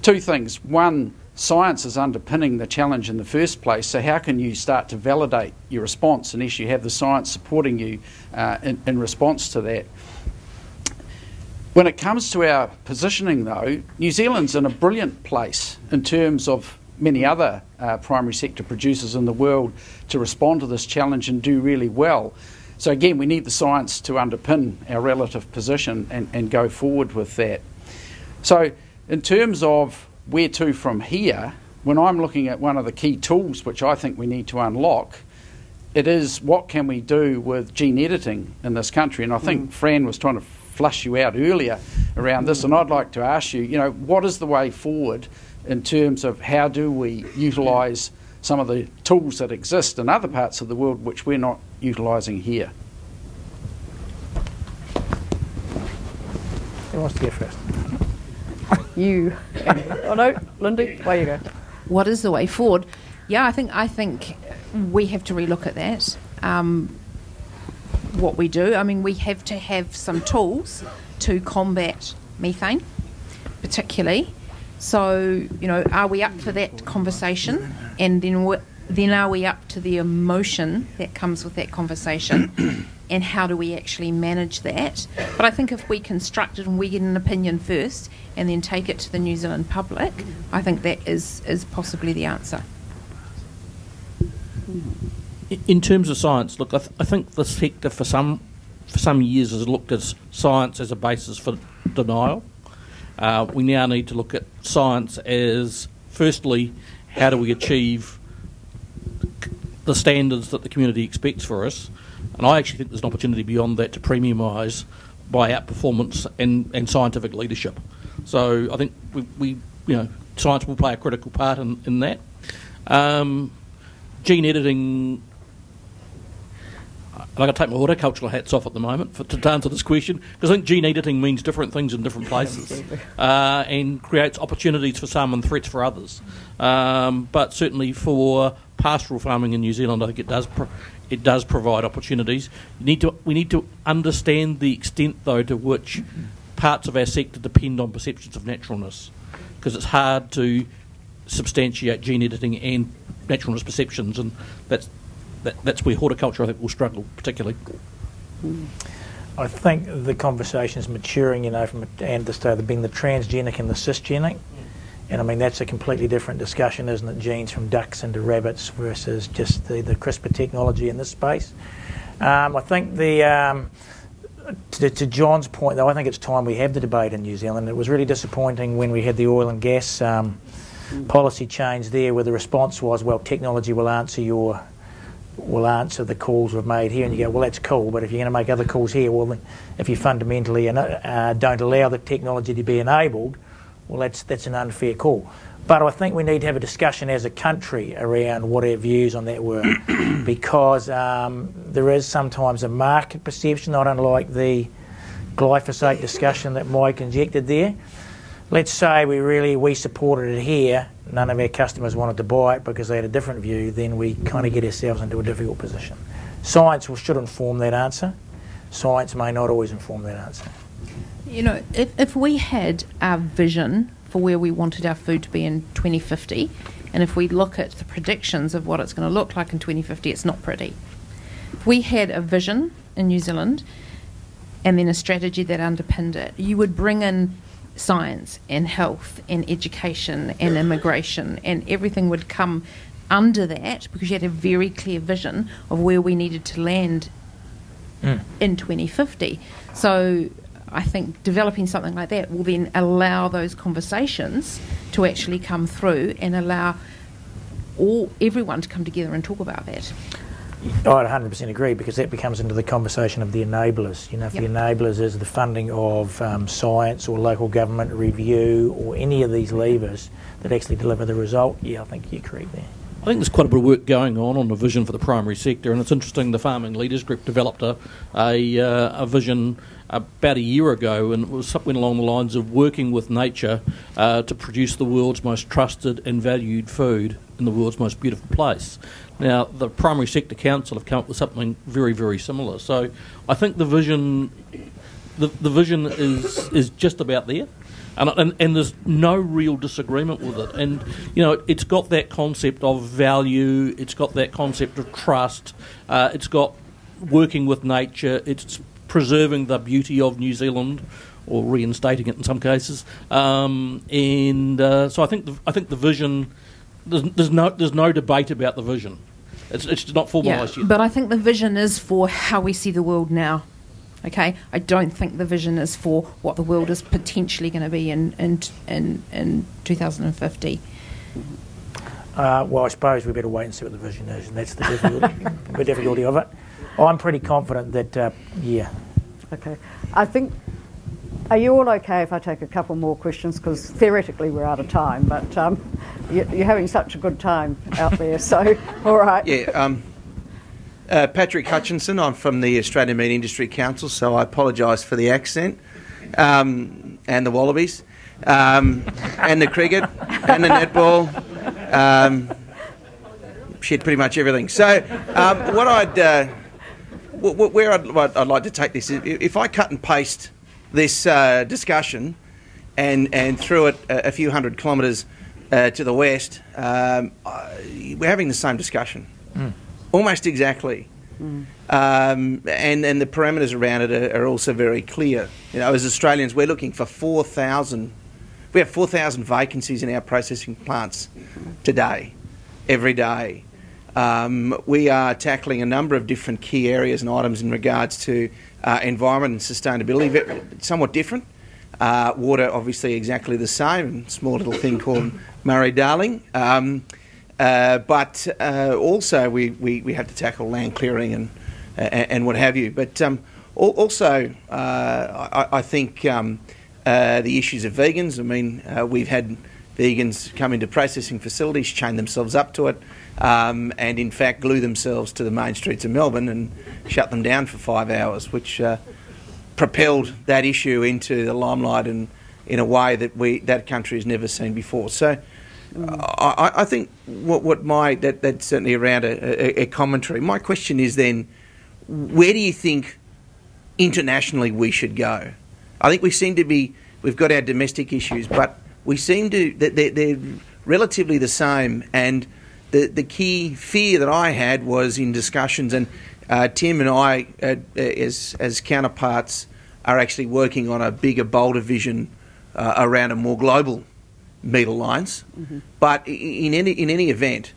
two things. One, science is underpinning the challenge in the first place. So, how can you start to validate your response unless you have the science supporting you uh, in, in, response to that? When it comes to our positioning, though, New Zealand's in a brilliant place in terms of many other uh, primary sector producers in the world to respond to this challenge and do really well. So, again, we need the science to underpin our relative position and, and go forward with that. So, in terms of where to from here, when I'm looking at one of the key tools which I think we need to unlock, it is what can we do with gene editing in this country? And I think mm. Fran was trying to flush you out earlier around this, and I'd like to ask you, you know, what is the way forward in terms of how do we utilise some of the tools that exist in other parts of the world which we're not utilising here? Who wants to go first? You. oh no, Lindy, way you go. What is the way forward? Yeah, I think I think we have to relook at that. Um, what we do. I mean, we have to have some tools to combat methane, particularly. So, you know, are we up for that conversation? And then, then are we up to the emotion that comes with that conversation? and how do we actually manage that? But I think if we construct it and we get an opinion first and then take it to the New Zealand public, I think that is, is possibly the answer. In terms of science, look, I, th- I think the sector for some for some years has looked at science as a basis for denial. Uh, we now need to look at science as, firstly, how do we achieve the standards that the community expects for us? And I actually think there's an opportunity beyond that to premiumise by outperformance and, and scientific leadership. So I think we, we, you know, science will play a critical part in, in that. Um, gene editing I've got to take my horticultural hats off at the moment for, to answer this question because I think gene editing means different things in different places uh, and creates opportunities for some and threats for others. Um, but certainly for pastoral farming in New Zealand, I think it does pro- it does provide opportunities. You need to we need to understand the extent though to which parts of our sector depend on perceptions of naturalness because it's hard to substantiate gene editing and naturalness perceptions, and that's that, that's where horticulture, I think, will struggle particularly. I think the conversation is maturing, you know, from and start of being the transgenic and the cisgenic. And I mean, that's a completely different discussion, isn't it? Genes from ducks into rabbits versus just the, the CRISPR technology in this space. Um, I think the. Um, to, to, John's point, though, I think it's time we have the debate in New Zealand. It was really disappointing when we had the oil and gas um, policy change there, where the response was, well, technology will answer your will answer the calls we've made here, and you go, well, that's cool, but if you're going to make other calls here, well, if you fundamentally uh, don't allow the technology to be enabled, well, that's that's an unfair call. But I think we need to have a discussion as a country around what our views on that were, because um, there is sometimes a market perception, not unlike the glyphosate discussion that Mike injected there. Let's say we really we supported it here, none of our customers wanted to buy it because they had a different view, then we kind of get ourselves into a difficult position. Science should inform that answer. Science may not always inform that answer. You know, if, if we had our vision for where we wanted our food to be in 2050, and if we look at the predictions of what it's going to look like in 2050, it's not pretty. If we had a vision in New Zealand and then a strategy that underpinned it, you would bring in science and health and education and immigration and everything would come under that because you had a very clear vision of where we needed to land mm. in 2050. So I think developing something like that will then allow those conversations to actually come through and allow all everyone to come together and talk about that. I 100% agree because that becomes into the conversation of the enablers. You know, if yep. the enablers is the funding of um, science or local government review or any of these levers that actually deliver the result, yeah, I think you're correct there. I think there's quite a bit of work going on on the vision for the primary sector, and it's interesting. The Farming Leaders Group developed a a, uh, a vision about a year ago, and it was something along the lines of working with nature uh, to produce the world's most trusted and valued food in the world's most beautiful place. Now, the Primary Sector Council have come up with something very, very similar. So, I think the vision, the, the vision is is just about there. And, and, and, there's no real disagreement with it. And you know, it's got that concept of value. It's got that concept of trust. Uh, it's got working with nature. It's preserving the beauty of New Zealand, or reinstating it in some cases. Um, and uh, so I think the, I think the vision there's, there's no there's no debate about the vision. It's it's not formalised yeah, yet. But I think the vision is for how we see the world now. Okay, I don't think the vision is for what the world is potentially going to be in in in, in 2050. Uh, well, I suppose we better wait and see what the vision is, and that's the difficulty, the difficulty of it. I'm pretty confident that, uh, yeah. Okay. I think. Are you all okay if I take a couple more questions? Because theoretically we're out of time, but um, you, you're having such a good time out there. So, all right. Yeah. Um, uh, Patrick Hutchinson. I'm from the Australian Meat Industry Council, so I apologise for the accent um, and the Wallabies um, and the cricket and the netball. Um, shit, pretty much everything. So, um, what I'd uh, where I'd, I'd, like to take this is if I cut and paste this uh, discussion and and threw it a, a few hundred kilometres uh, to the west, um, we're having the same discussion. Mm almost exactly. Mm. Um, and, and the parameters around it are, are, also very clear. You know, as Australians, we're looking for 4,000, we have 4,000 vacancies in our processing plants today, every day. Um, we are tackling a number of different key areas and items in regards to uh, environment and sustainability, somewhat different. Uh, water, obviously, exactly the same. Small little thing called Murray Darling. Um, uh, but uh, also, we, we, we have to tackle land clearing and, and, and what have you. But um, also, uh, I, I, think um, uh, the issues of vegans. I mean, uh, we've had vegans come into processing facilities, chain themselves up to it, um, and in fact glue themselves to the main streets of Melbourne and shut them down for five hours, which propelled that issue into the limelight and in a way that we that country has never seen before. So I, I, think what, what my that, that's certainly around a, a, a, commentary. My question is then, where do you think internationally we should go? I think we seem to be we've got our domestic issues, but we seem to they're, they're relatively the same. And the the key fear that I had was in discussions, and uh, Tim and I, uh, as as counterparts, are actually working on a bigger, bolder vision uh, around a more global meat alliance. Mm-hmm. But in any in any event,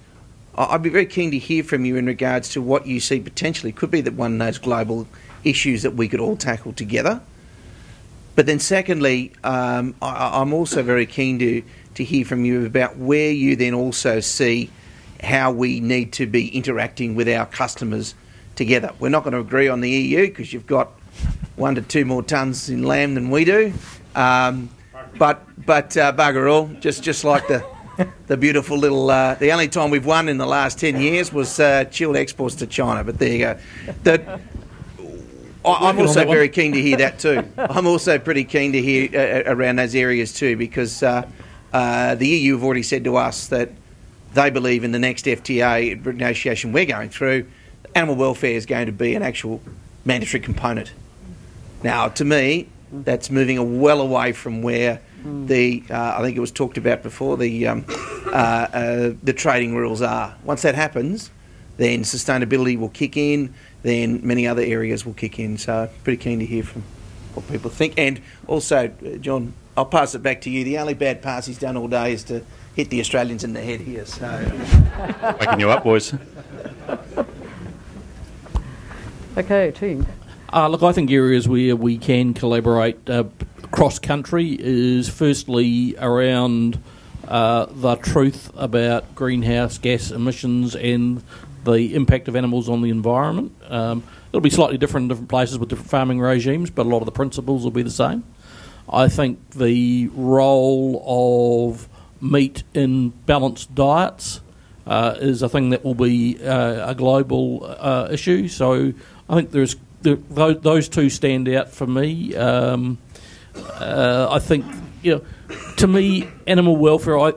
I'd be very keen to hear from you in regards to what you see potentially could be that one of those global issues that we could all tackle together. But then, secondly, um, I, am also very keen to, to hear from you about where you then also see how we need to be interacting with our customers together. We're not going to agree on the EU because you've got one to two more tonnes in lamb than we do. Um, but but uh, bugger all, just just like the the beautiful little. Uh, the only time we've won in the last ten years was uh, chilled exports to China. But there you go. The, I, am also very keen to hear that too. I'm also pretty keen to hear uh, uh, around those areas too because uh, the EU have already said to us that they believe in the next FTA negotiation we're going through, animal welfare is going to be an actual mandatory component. Now, to me, that's moving well away from where Mm. The uh, I think it was talked about before the um, uh, uh, the trading rules are. Once that happens, then sustainability will kick in. Then many other areas will kick in. So pretty keen to hear from what people think. And also, uh, John, I'll pass it back to you. The only bad pass he's done all day is to hit the Australians in the head here. So waking you up, boys. Okay, team. Uh, look, I think areas where we can collaborate uh, cross country is firstly around uh, the truth about greenhouse gas emissions and the impact of animals on the environment. Um, it'll be slightly different in different places with different farming regimes, but a lot of the principles will be the same. I think the role of meat in balanced diets uh, is a thing that will be uh, a global uh, issue. So I think there's there, those two stand out for me. Um, uh, I think, you know, to me, animal welfare, I,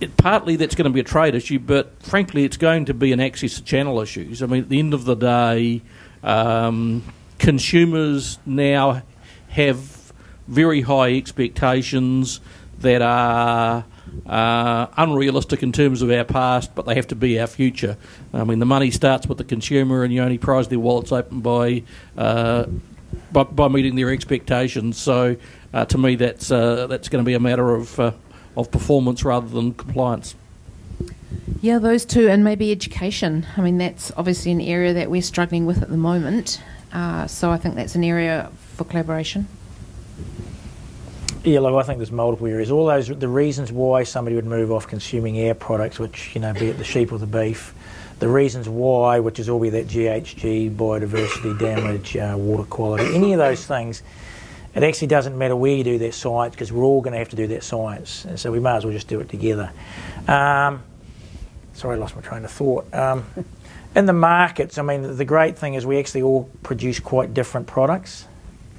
it, partly that's going to be a trade issue, but frankly, it's going to be an access to channel issues. I mean, at the end of the day, um, consumers now have very high expectations that are uh, unrealistic in terms of our past, but they have to be our future. I mean, the money starts with the consumer, and you only prize their wallets open by uh, by, by meeting their expectations. So uh, to me, that's uh, that's going to be a matter of uh, of performance rather than compliance. Yeah, those two, and maybe education. I mean, that's obviously an area that we're struggling with at the moment. Uh, so I think that's an area for collaboration. Yeah, look, I think there's multiple areas. All those the reasons why somebody would move off consuming air products, which you know, be it the sheep or the beef, the reasons why, which is all be that GHG, biodiversity damage, uh, water quality, any of those things. It actually doesn't matter where you do that science because we're all going to have to do that science, and so we may as well just do it together. Um, sorry, I lost my train of thought. Um, in the markets, I mean, the great thing is we actually all produce quite different products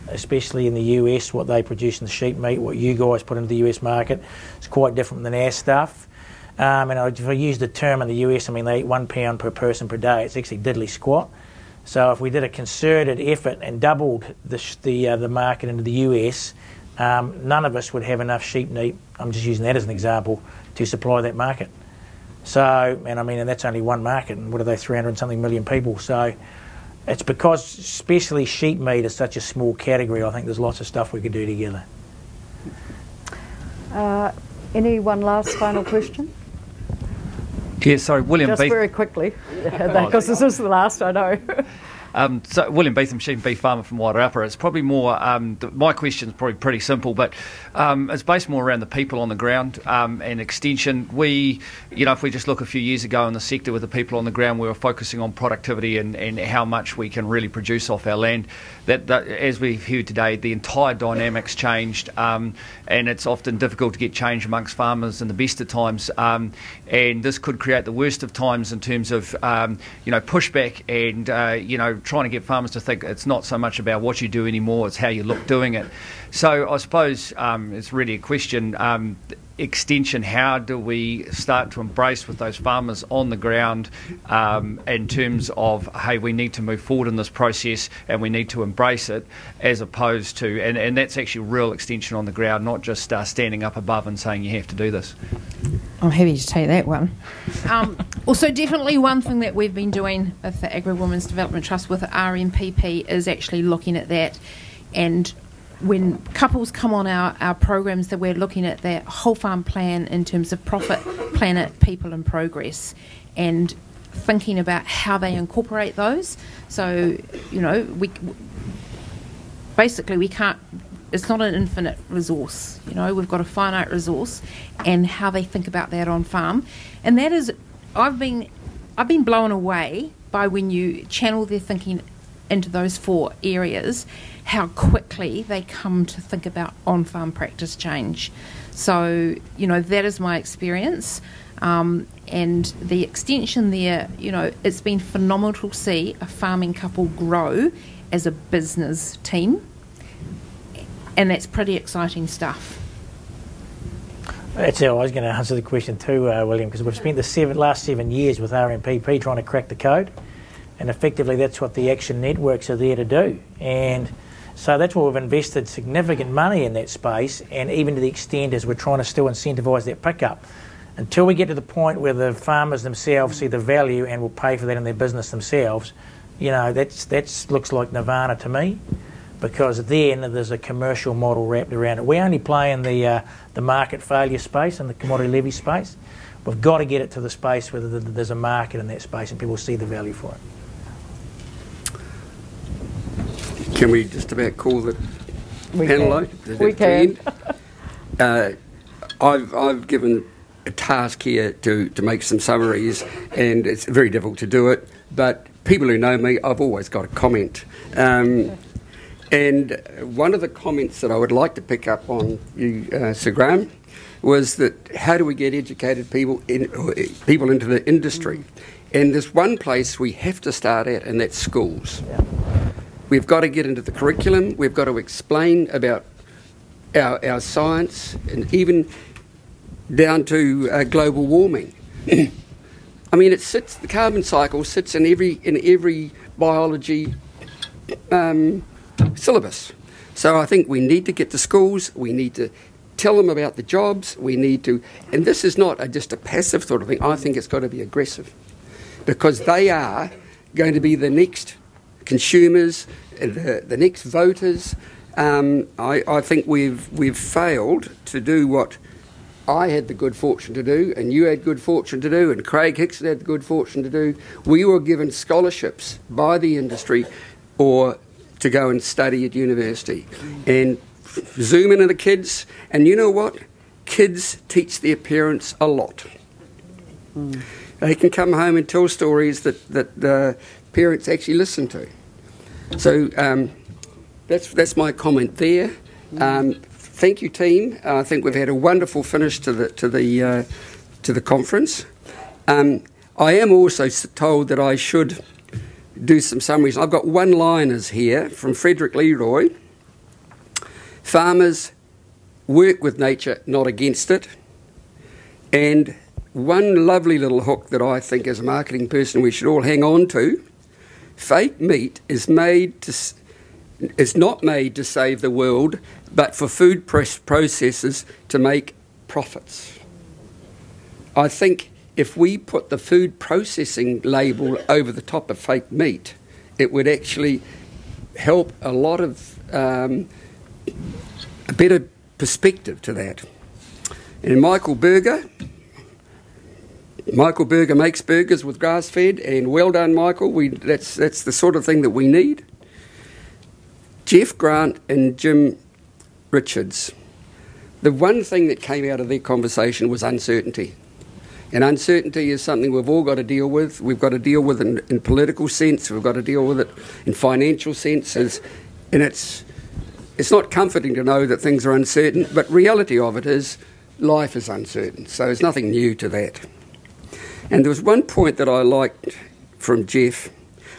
especially in the US, what they produce in the sheep meat, what you guys put into the US market, is quite different than our stuff. Um, and if I use the term in the US, I mean, they eat one pound per person per day. It's actually diddly squat. So if we did a concerted effort and doubled the, the, uh, the market into the US, um, none of us would have enough sheep meat, I'm just using that as an example, to supply that market. So, and I mean, and that's only one market, and what are they, 300 something million people? So, it's because, especially sheep meat, is such a small category. I think there's lots of stuff we could do together. Uh, any one last final question? Yeah, sorry, William. Just Beath- very quickly, because this is the last I know. Um, so William Beetham, sheep and beef farmer from Wairarapa. It's probably more. Um, the, my question is probably pretty simple, but um, it's based more around the people on the ground um, and extension. We, you know, if we just look a few years ago in the sector with the people on the ground, we were focusing on productivity and, and how much we can really produce off our land. That, that as we've heard today, the entire dynamics changed, um, and it's often difficult to get change amongst farmers in the best of times. Um, and this could create the worst of times in terms of you know pushback and uh, you know trying to get farmers to think it's not so much about what you do anymore, it's how you look doing it. So I suppose um, it's really a question. Um, extension, how do we start to embrace with those farmers on the ground um, in terms of, hey, we need to move forward in this process and we need to embrace it, as opposed to, and, and that's actually real extension on the ground, not just uh, standing up above and saying you have to do this. I'm happy to take that one. Um, also, definitely one thing that we've been doing with the Agri Women's Development Trust with RMPP is actually looking at that and when couples come on our, our programs that we're looking at their whole farm plan in terms of profit, planet, people and progress and thinking about how they incorporate those. So, you know, we basically we can't it's not an infinite resource. You know, we've got a finite resource and how they think about that on farm. And that is I've been I've been blown away by when you channel their thinking into those four areas how quickly they come to think about on farm practice change. So, you know, that is my experience. Um, and the extension there, you know, it's been phenomenal to see a farming couple grow as a business team. And that's pretty exciting stuff. That's how I was going to answer the question too, uh, William, because we've spent the seven, last seven years with RMPP trying to crack the code, and effectively that's what the action networks are there to do. And so that's why we've invested significant money in that space, and even to the extent as we're trying to still incentivise that pickup. Until we get to the point where the farmers themselves see the value and will pay for that in their business themselves, you know, that's that's looks like nirvana to me, because then there's a commercial model wrapped around it. We only play in the uh, the market failure space and the commodity levy space. We've got to get it to the space where there's a market in that space and people see the value for it. Can we just about call the we panel can. We can. Uh, I've, I've given a task here to, to make some summaries, and it's very difficult to do it, but people who know me, I've always got a comment. Um, and one of the comments that I would like to pick up on you, uh, Sir Graham, was that how do we get educated people in, people into the industry? And there's one place we have to start at, and that's schools. Yeah. We've got to get into the curriculum. We've got to explain about our, our science and even down to uh, global warming. I mean, it sits. The carbon cycle sits in every in every biology um, syllabus. So I think we need to get to schools. We need to tell them about the jobs. We need to, and this is not a, just a passive sort of thing. I think it's got to be aggressive because they are going to be the next consumers, the, the next voters. Um, I, I, think we've we've failed to do what I had the good fortune to do, and you had good fortune to do, and Craig Hickson had the good fortune to do. We were given scholarships by the industry, or to go and study at university, and zoom into the kids, and you know what? Kids teach their parents a lot. Mm. They can come home and tell stories that that uh, parents actually listen to. So um, that's that's my comment there. Um, thank you, team. Uh, I think we've had a wonderful finish to the to the uh, to the conference. Um, I am also told that I should do some summaries. I've got one liners here from Frederick Leroy. Farmers work with nature, not against it. And one lovely little hook that I think, as a marketing person, we should all hang on to fake meat is made to. Is not made to save the world, but for food press processors to make profits. I think if we put the food processing label over the top of fake meat, it would actually help a lot of um, a better perspective to that. And Michael Berger, Michael Berger makes burgers with grass fed, and well done, Michael. We, that's, that's the sort of thing that we need. Jeff Grant and Jim Richards. The one thing that came out of their conversation was uncertainty. And uncertainty is something we've all got to deal with. We've got to deal with it in, in political sense. We've got to deal with it in financial senses. And it's, it's not comforting to know that things are uncertain, but reality of it is life is uncertain. So there's nothing new to that. And there was one point that I liked from Jeff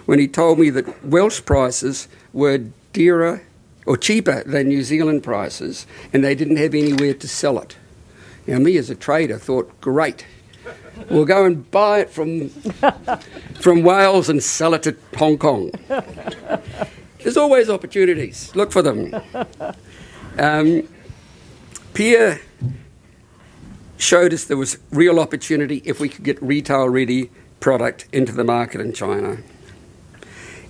when he told me that Welsh prices were dearer or cheaper than New Zealand prices and they didn't have anywhere to sell it. Now, me as a trader thought, great, We'll go and buy it from from Wales and sell it to Hong Kong. There's always opportunities. Look for them. Um, Pierre showed us there was real opportunity if we could get retail ready product into the market in China.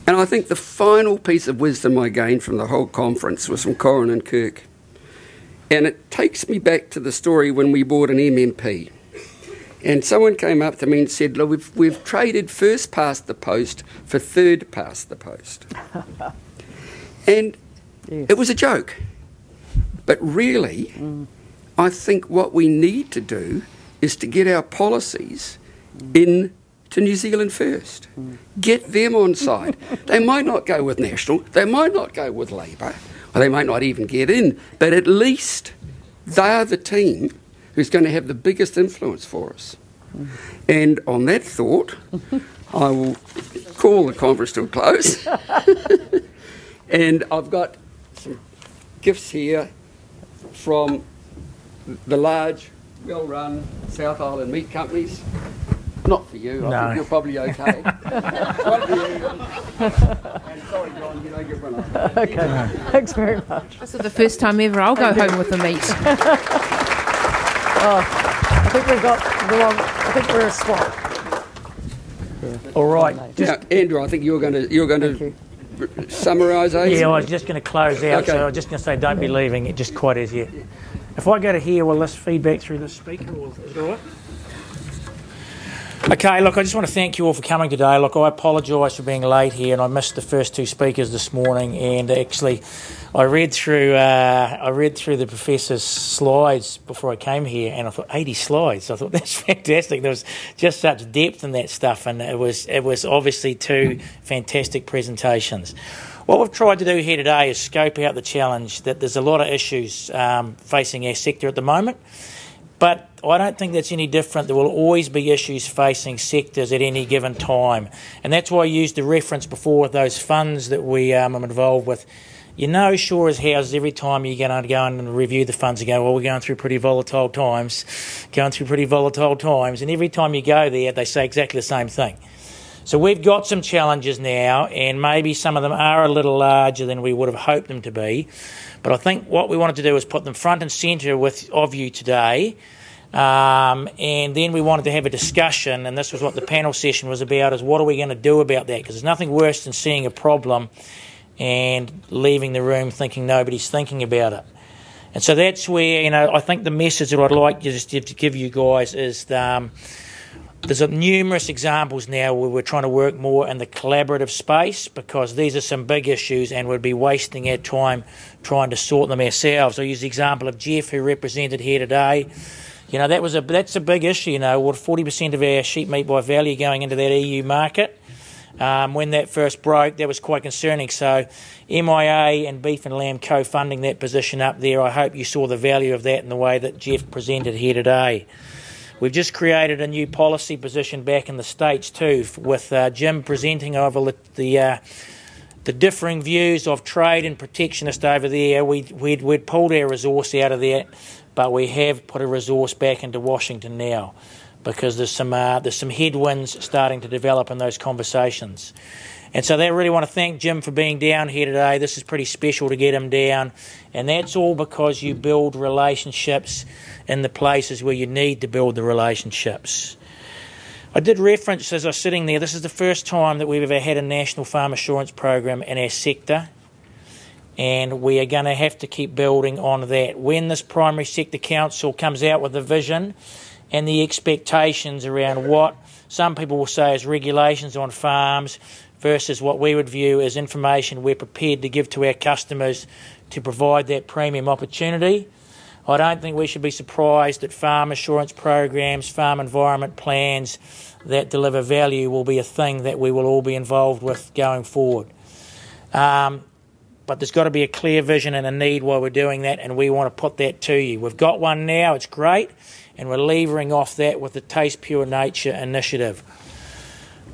And I think the final piece of wisdom I gained from the whole conference was from Corin and Kirk. And it takes me back to the story when we bought an MMP. And someone came up to me and said, Look, we've, we've traded first past the post for third past the post. and yes. it was a joke. But really, mm. I think what we need to do is to get our policies mm. in to New Zealand first. Mm. Get them on side. they might not go with National, they might not go with Labour, or they might not even get in, but at least they are the team who's going to have the biggest influence for us. And on that thought, I will call the conference to a close. and I've got some gifts here from the large, well run South Island meat companies. Not for you, I think you're probably okay. one for you. And sorry, John, you don't get one up. Okay, thanks very much. This is the first time ever I'll go home with the meat. oh, I think we've got the wrong, I think we're a swap. Yeah. All right. Just, now, Andrew, I think you're going to you're going to summarise. Yeah, I was just going to close out. Okay. So I was just going to say, don't be leaving it just quite as yet. If I go to here, will this feedback through the speaker? Or is it all right? Okay, look, I just want to thank you all for coming today. Look, I apologise for being late here, and I missed the first two speakers this morning. And actually, I read through uh, I read through the professor's slides before I came here, and I thought 80 slides. I thought that's fantastic. There was just such depth in that stuff, and it was it was obviously two fantastic presentations. What we've tried to do here today is scope out the challenge that there's a lot of issues um, facing our sector at the moment. But I don't think that's any different. There will always be issues facing sectors at any given time. And that's why I used the reference before with those funds that we um, are involved with. You know, sure as houses, every time you're going to go and review the funds, you go, well, we're going through pretty volatile times, going through pretty volatile times. And every time you go there, they say exactly the same thing. So we've got some challenges now, and maybe some of them are a little larger than we would have hoped them to be. But I think what we wanted to do was put them front and centre with of you today. Um, and then we wanted to have a discussion, and this was what the panel session was about: is what are we going to do about that? Because there's nothing worse than seeing a problem and leaving the room thinking nobody's thinking about it. And so that's where you know I think the message that I'd like just to give you guys is um, There's numerous examples now where we're trying to work more in the collaborative space because these are some big issues and we'd be wasting our time trying to sort them ourselves. I use the example of Jeff, who represented here today. You know, that was a that's a big issue. You know, what 40% of our sheep meat by value going into that EU market. Um, when that first broke, that was quite concerning. So, MIA and Beef and Lamb co funding that position up there, I hope you saw the value of that in the way that Jeff presented here today. We've just created a new policy position back in the States too, with uh, Jim presenting over the. Uh, the differing views of trade and protectionist over there, we, we'd, we'd pulled our resource out of that, but we have put a resource back into Washington now because there's some uh, there's some headwinds starting to develop in those conversations. And so they really want to thank Jim for being down here today. This is pretty special to get him down, and that's all because you build relationships in the places where you need to build the relationships. I did reference as I was sitting there, this is the first time that we've ever had a national farm assurance program in our sector, and we are going to have to keep building on that. When this primary sector council comes out with a vision and the expectations around what some people will say is regulations on farms versus what we would view as information we're prepared to give to our customers to provide that premium opportunity. I don't think we should be surprised that farm assurance programs, farm environment plans that deliver value will be a thing that we will all be involved with going forward. Um, but there's got to be a clear vision and a need while we're doing that, and we want to put that to you. We've got one now, it's great, and we're levering off that with the Taste Pure Nature initiative.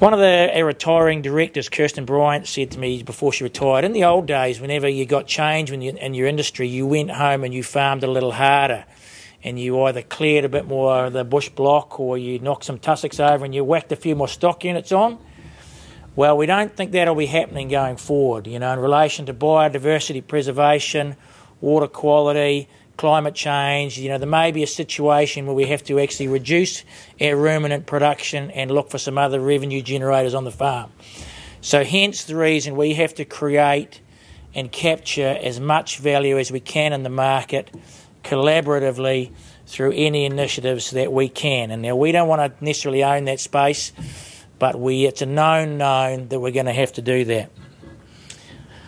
One of the our retiring directors, Kirsten Bryant, said to me before she retired, in the old days, whenever you got change in your industry, you went home and you farmed a little harder. And you either cleared a bit more of the bush block or you knocked some tussocks over and you whacked a few more stock units on. Well, we don't think that'll be happening going forward, you know, in relation to biodiversity preservation, water quality, climate change. You know, there may be a situation where we have to actually reduce our ruminant production and look for some other revenue generators on the farm. So, hence the reason we have to create and capture as much value as we can in the market collaboratively through any initiatives that we can. And now we don't want to necessarily own that space, but we it's a known known that we're going to have to do that.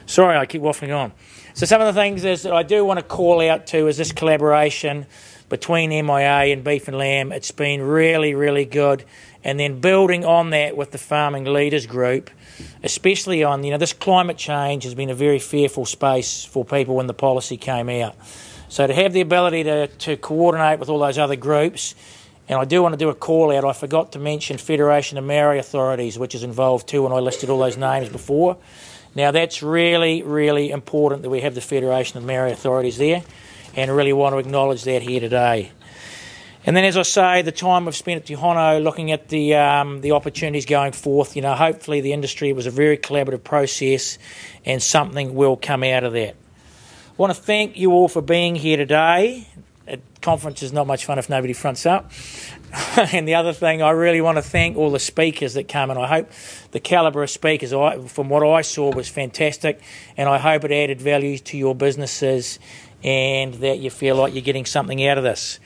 Sorry, I keep waffling on. So some of the things is that I do want to call out to is this collaboration between MIA and Beef and Lamb. It's been really, really good. And then building on that with the Farming Leaders Group, especially on, you know, this climate change has been a very fearful space for people when the policy came out. So to have the ability to, to coordinate with all those other groups, and I do want to do a call out. I forgot to mention Federation of Maori Authorities, which is involved too, and I listed all those names before. Now, that's really, really important that we have the Federation of Maori authorities there and really want to acknowledge that here today. And then, as I say, the time we've spent at Te Hono looking at the, um, the opportunities going forth, you know, hopefully the industry was a very collaborative process and something will come out of that. I want to thank you all for being here today. A conference is not much fun if nobody fronts up. and the other thing, I really want to thank all the speakers that come, and I hope the calibre of speakers, from what I saw, was fantastic, and I hope it added value to your businesses and that you feel like you're getting something out of this.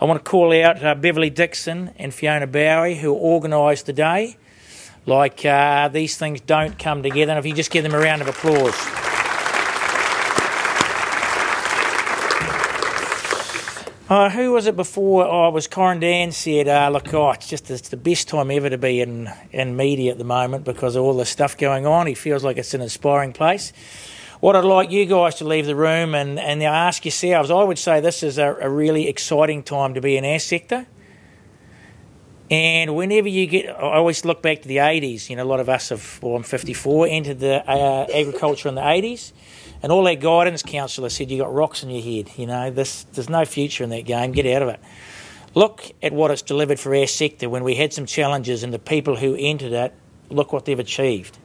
I want to call out uh, Beverly Dixon and Fiona Bowie, who organised the day. Like uh, these things don't come together, and if you just give them a round of applause. Uh, who was it before? Oh, it was Corin Dann said, uh, look, oh, it's just it's the best time ever to be in, in media at the moment because of all the stuff going on. He feels like it's an inspiring place. What I'd like you guys to leave the room and, and ask yourselves, I would say this is a, a really exciting time to be in our sector. And whenever you get, I always look back to the 80s. You know, a lot of us have, well, I'm 54, entered the uh, agriculture in the 80s. And all our guidance counsellors said, you got rocks in your head. You know, this, there's no future in that game. Get out of it. Look at what it's delivered for our sector when we had some challenges and the people who entered it, look what they've achieved.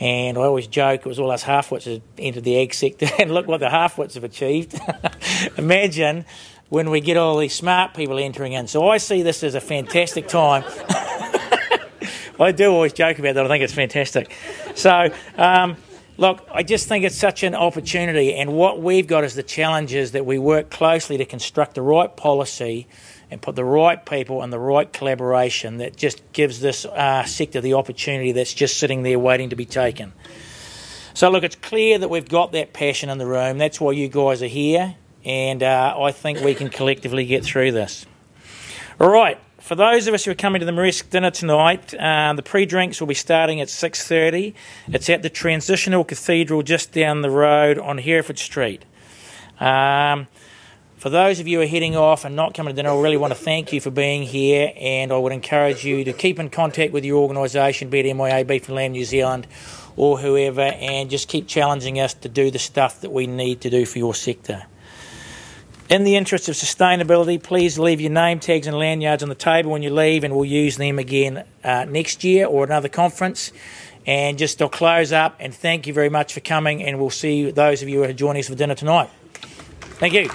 And I always joke it was all us half-wits that entered the ag sector, and look what the half-wits have achieved. Imagine when we get all these smart people entering in. So I see this as a fantastic time. I do always joke about that. I think it's fantastic. So um, Look, I just think it's such an opportunity, and what we've got is the challenge is that we work closely to construct the right policy and put the right people and the right collaboration that just gives this uh, sector the opportunity that's just sitting there waiting to be taken. So, look, it's clear that we've got that passion in the room. That's why you guys are here, and uh, I think we can collectively get through this. All right. For those of us who are coming to the Maresque dinner tonight, um, the pre-drinks will be starting at 6.30. It's at the Transitional Cathedral just down the road on Hereford Street. Um, for those of you who are heading off and not coming to dinner, I really want to thank you for being here, and I would encourage you to keep in contact with your organisation, be it MIA, Beef and Lamb New Zealand, or whoever, and just keep challenging us to do the stuff that we need to do for your sector. In the interest of sustainability, please leave your name tags and lanyards on the table when you leave, and we'll use them again uh, next year or another conference. And just I'll close up and thank you very much for coming, and we'll see those of you who are joining us for dinner tonight. Thank you.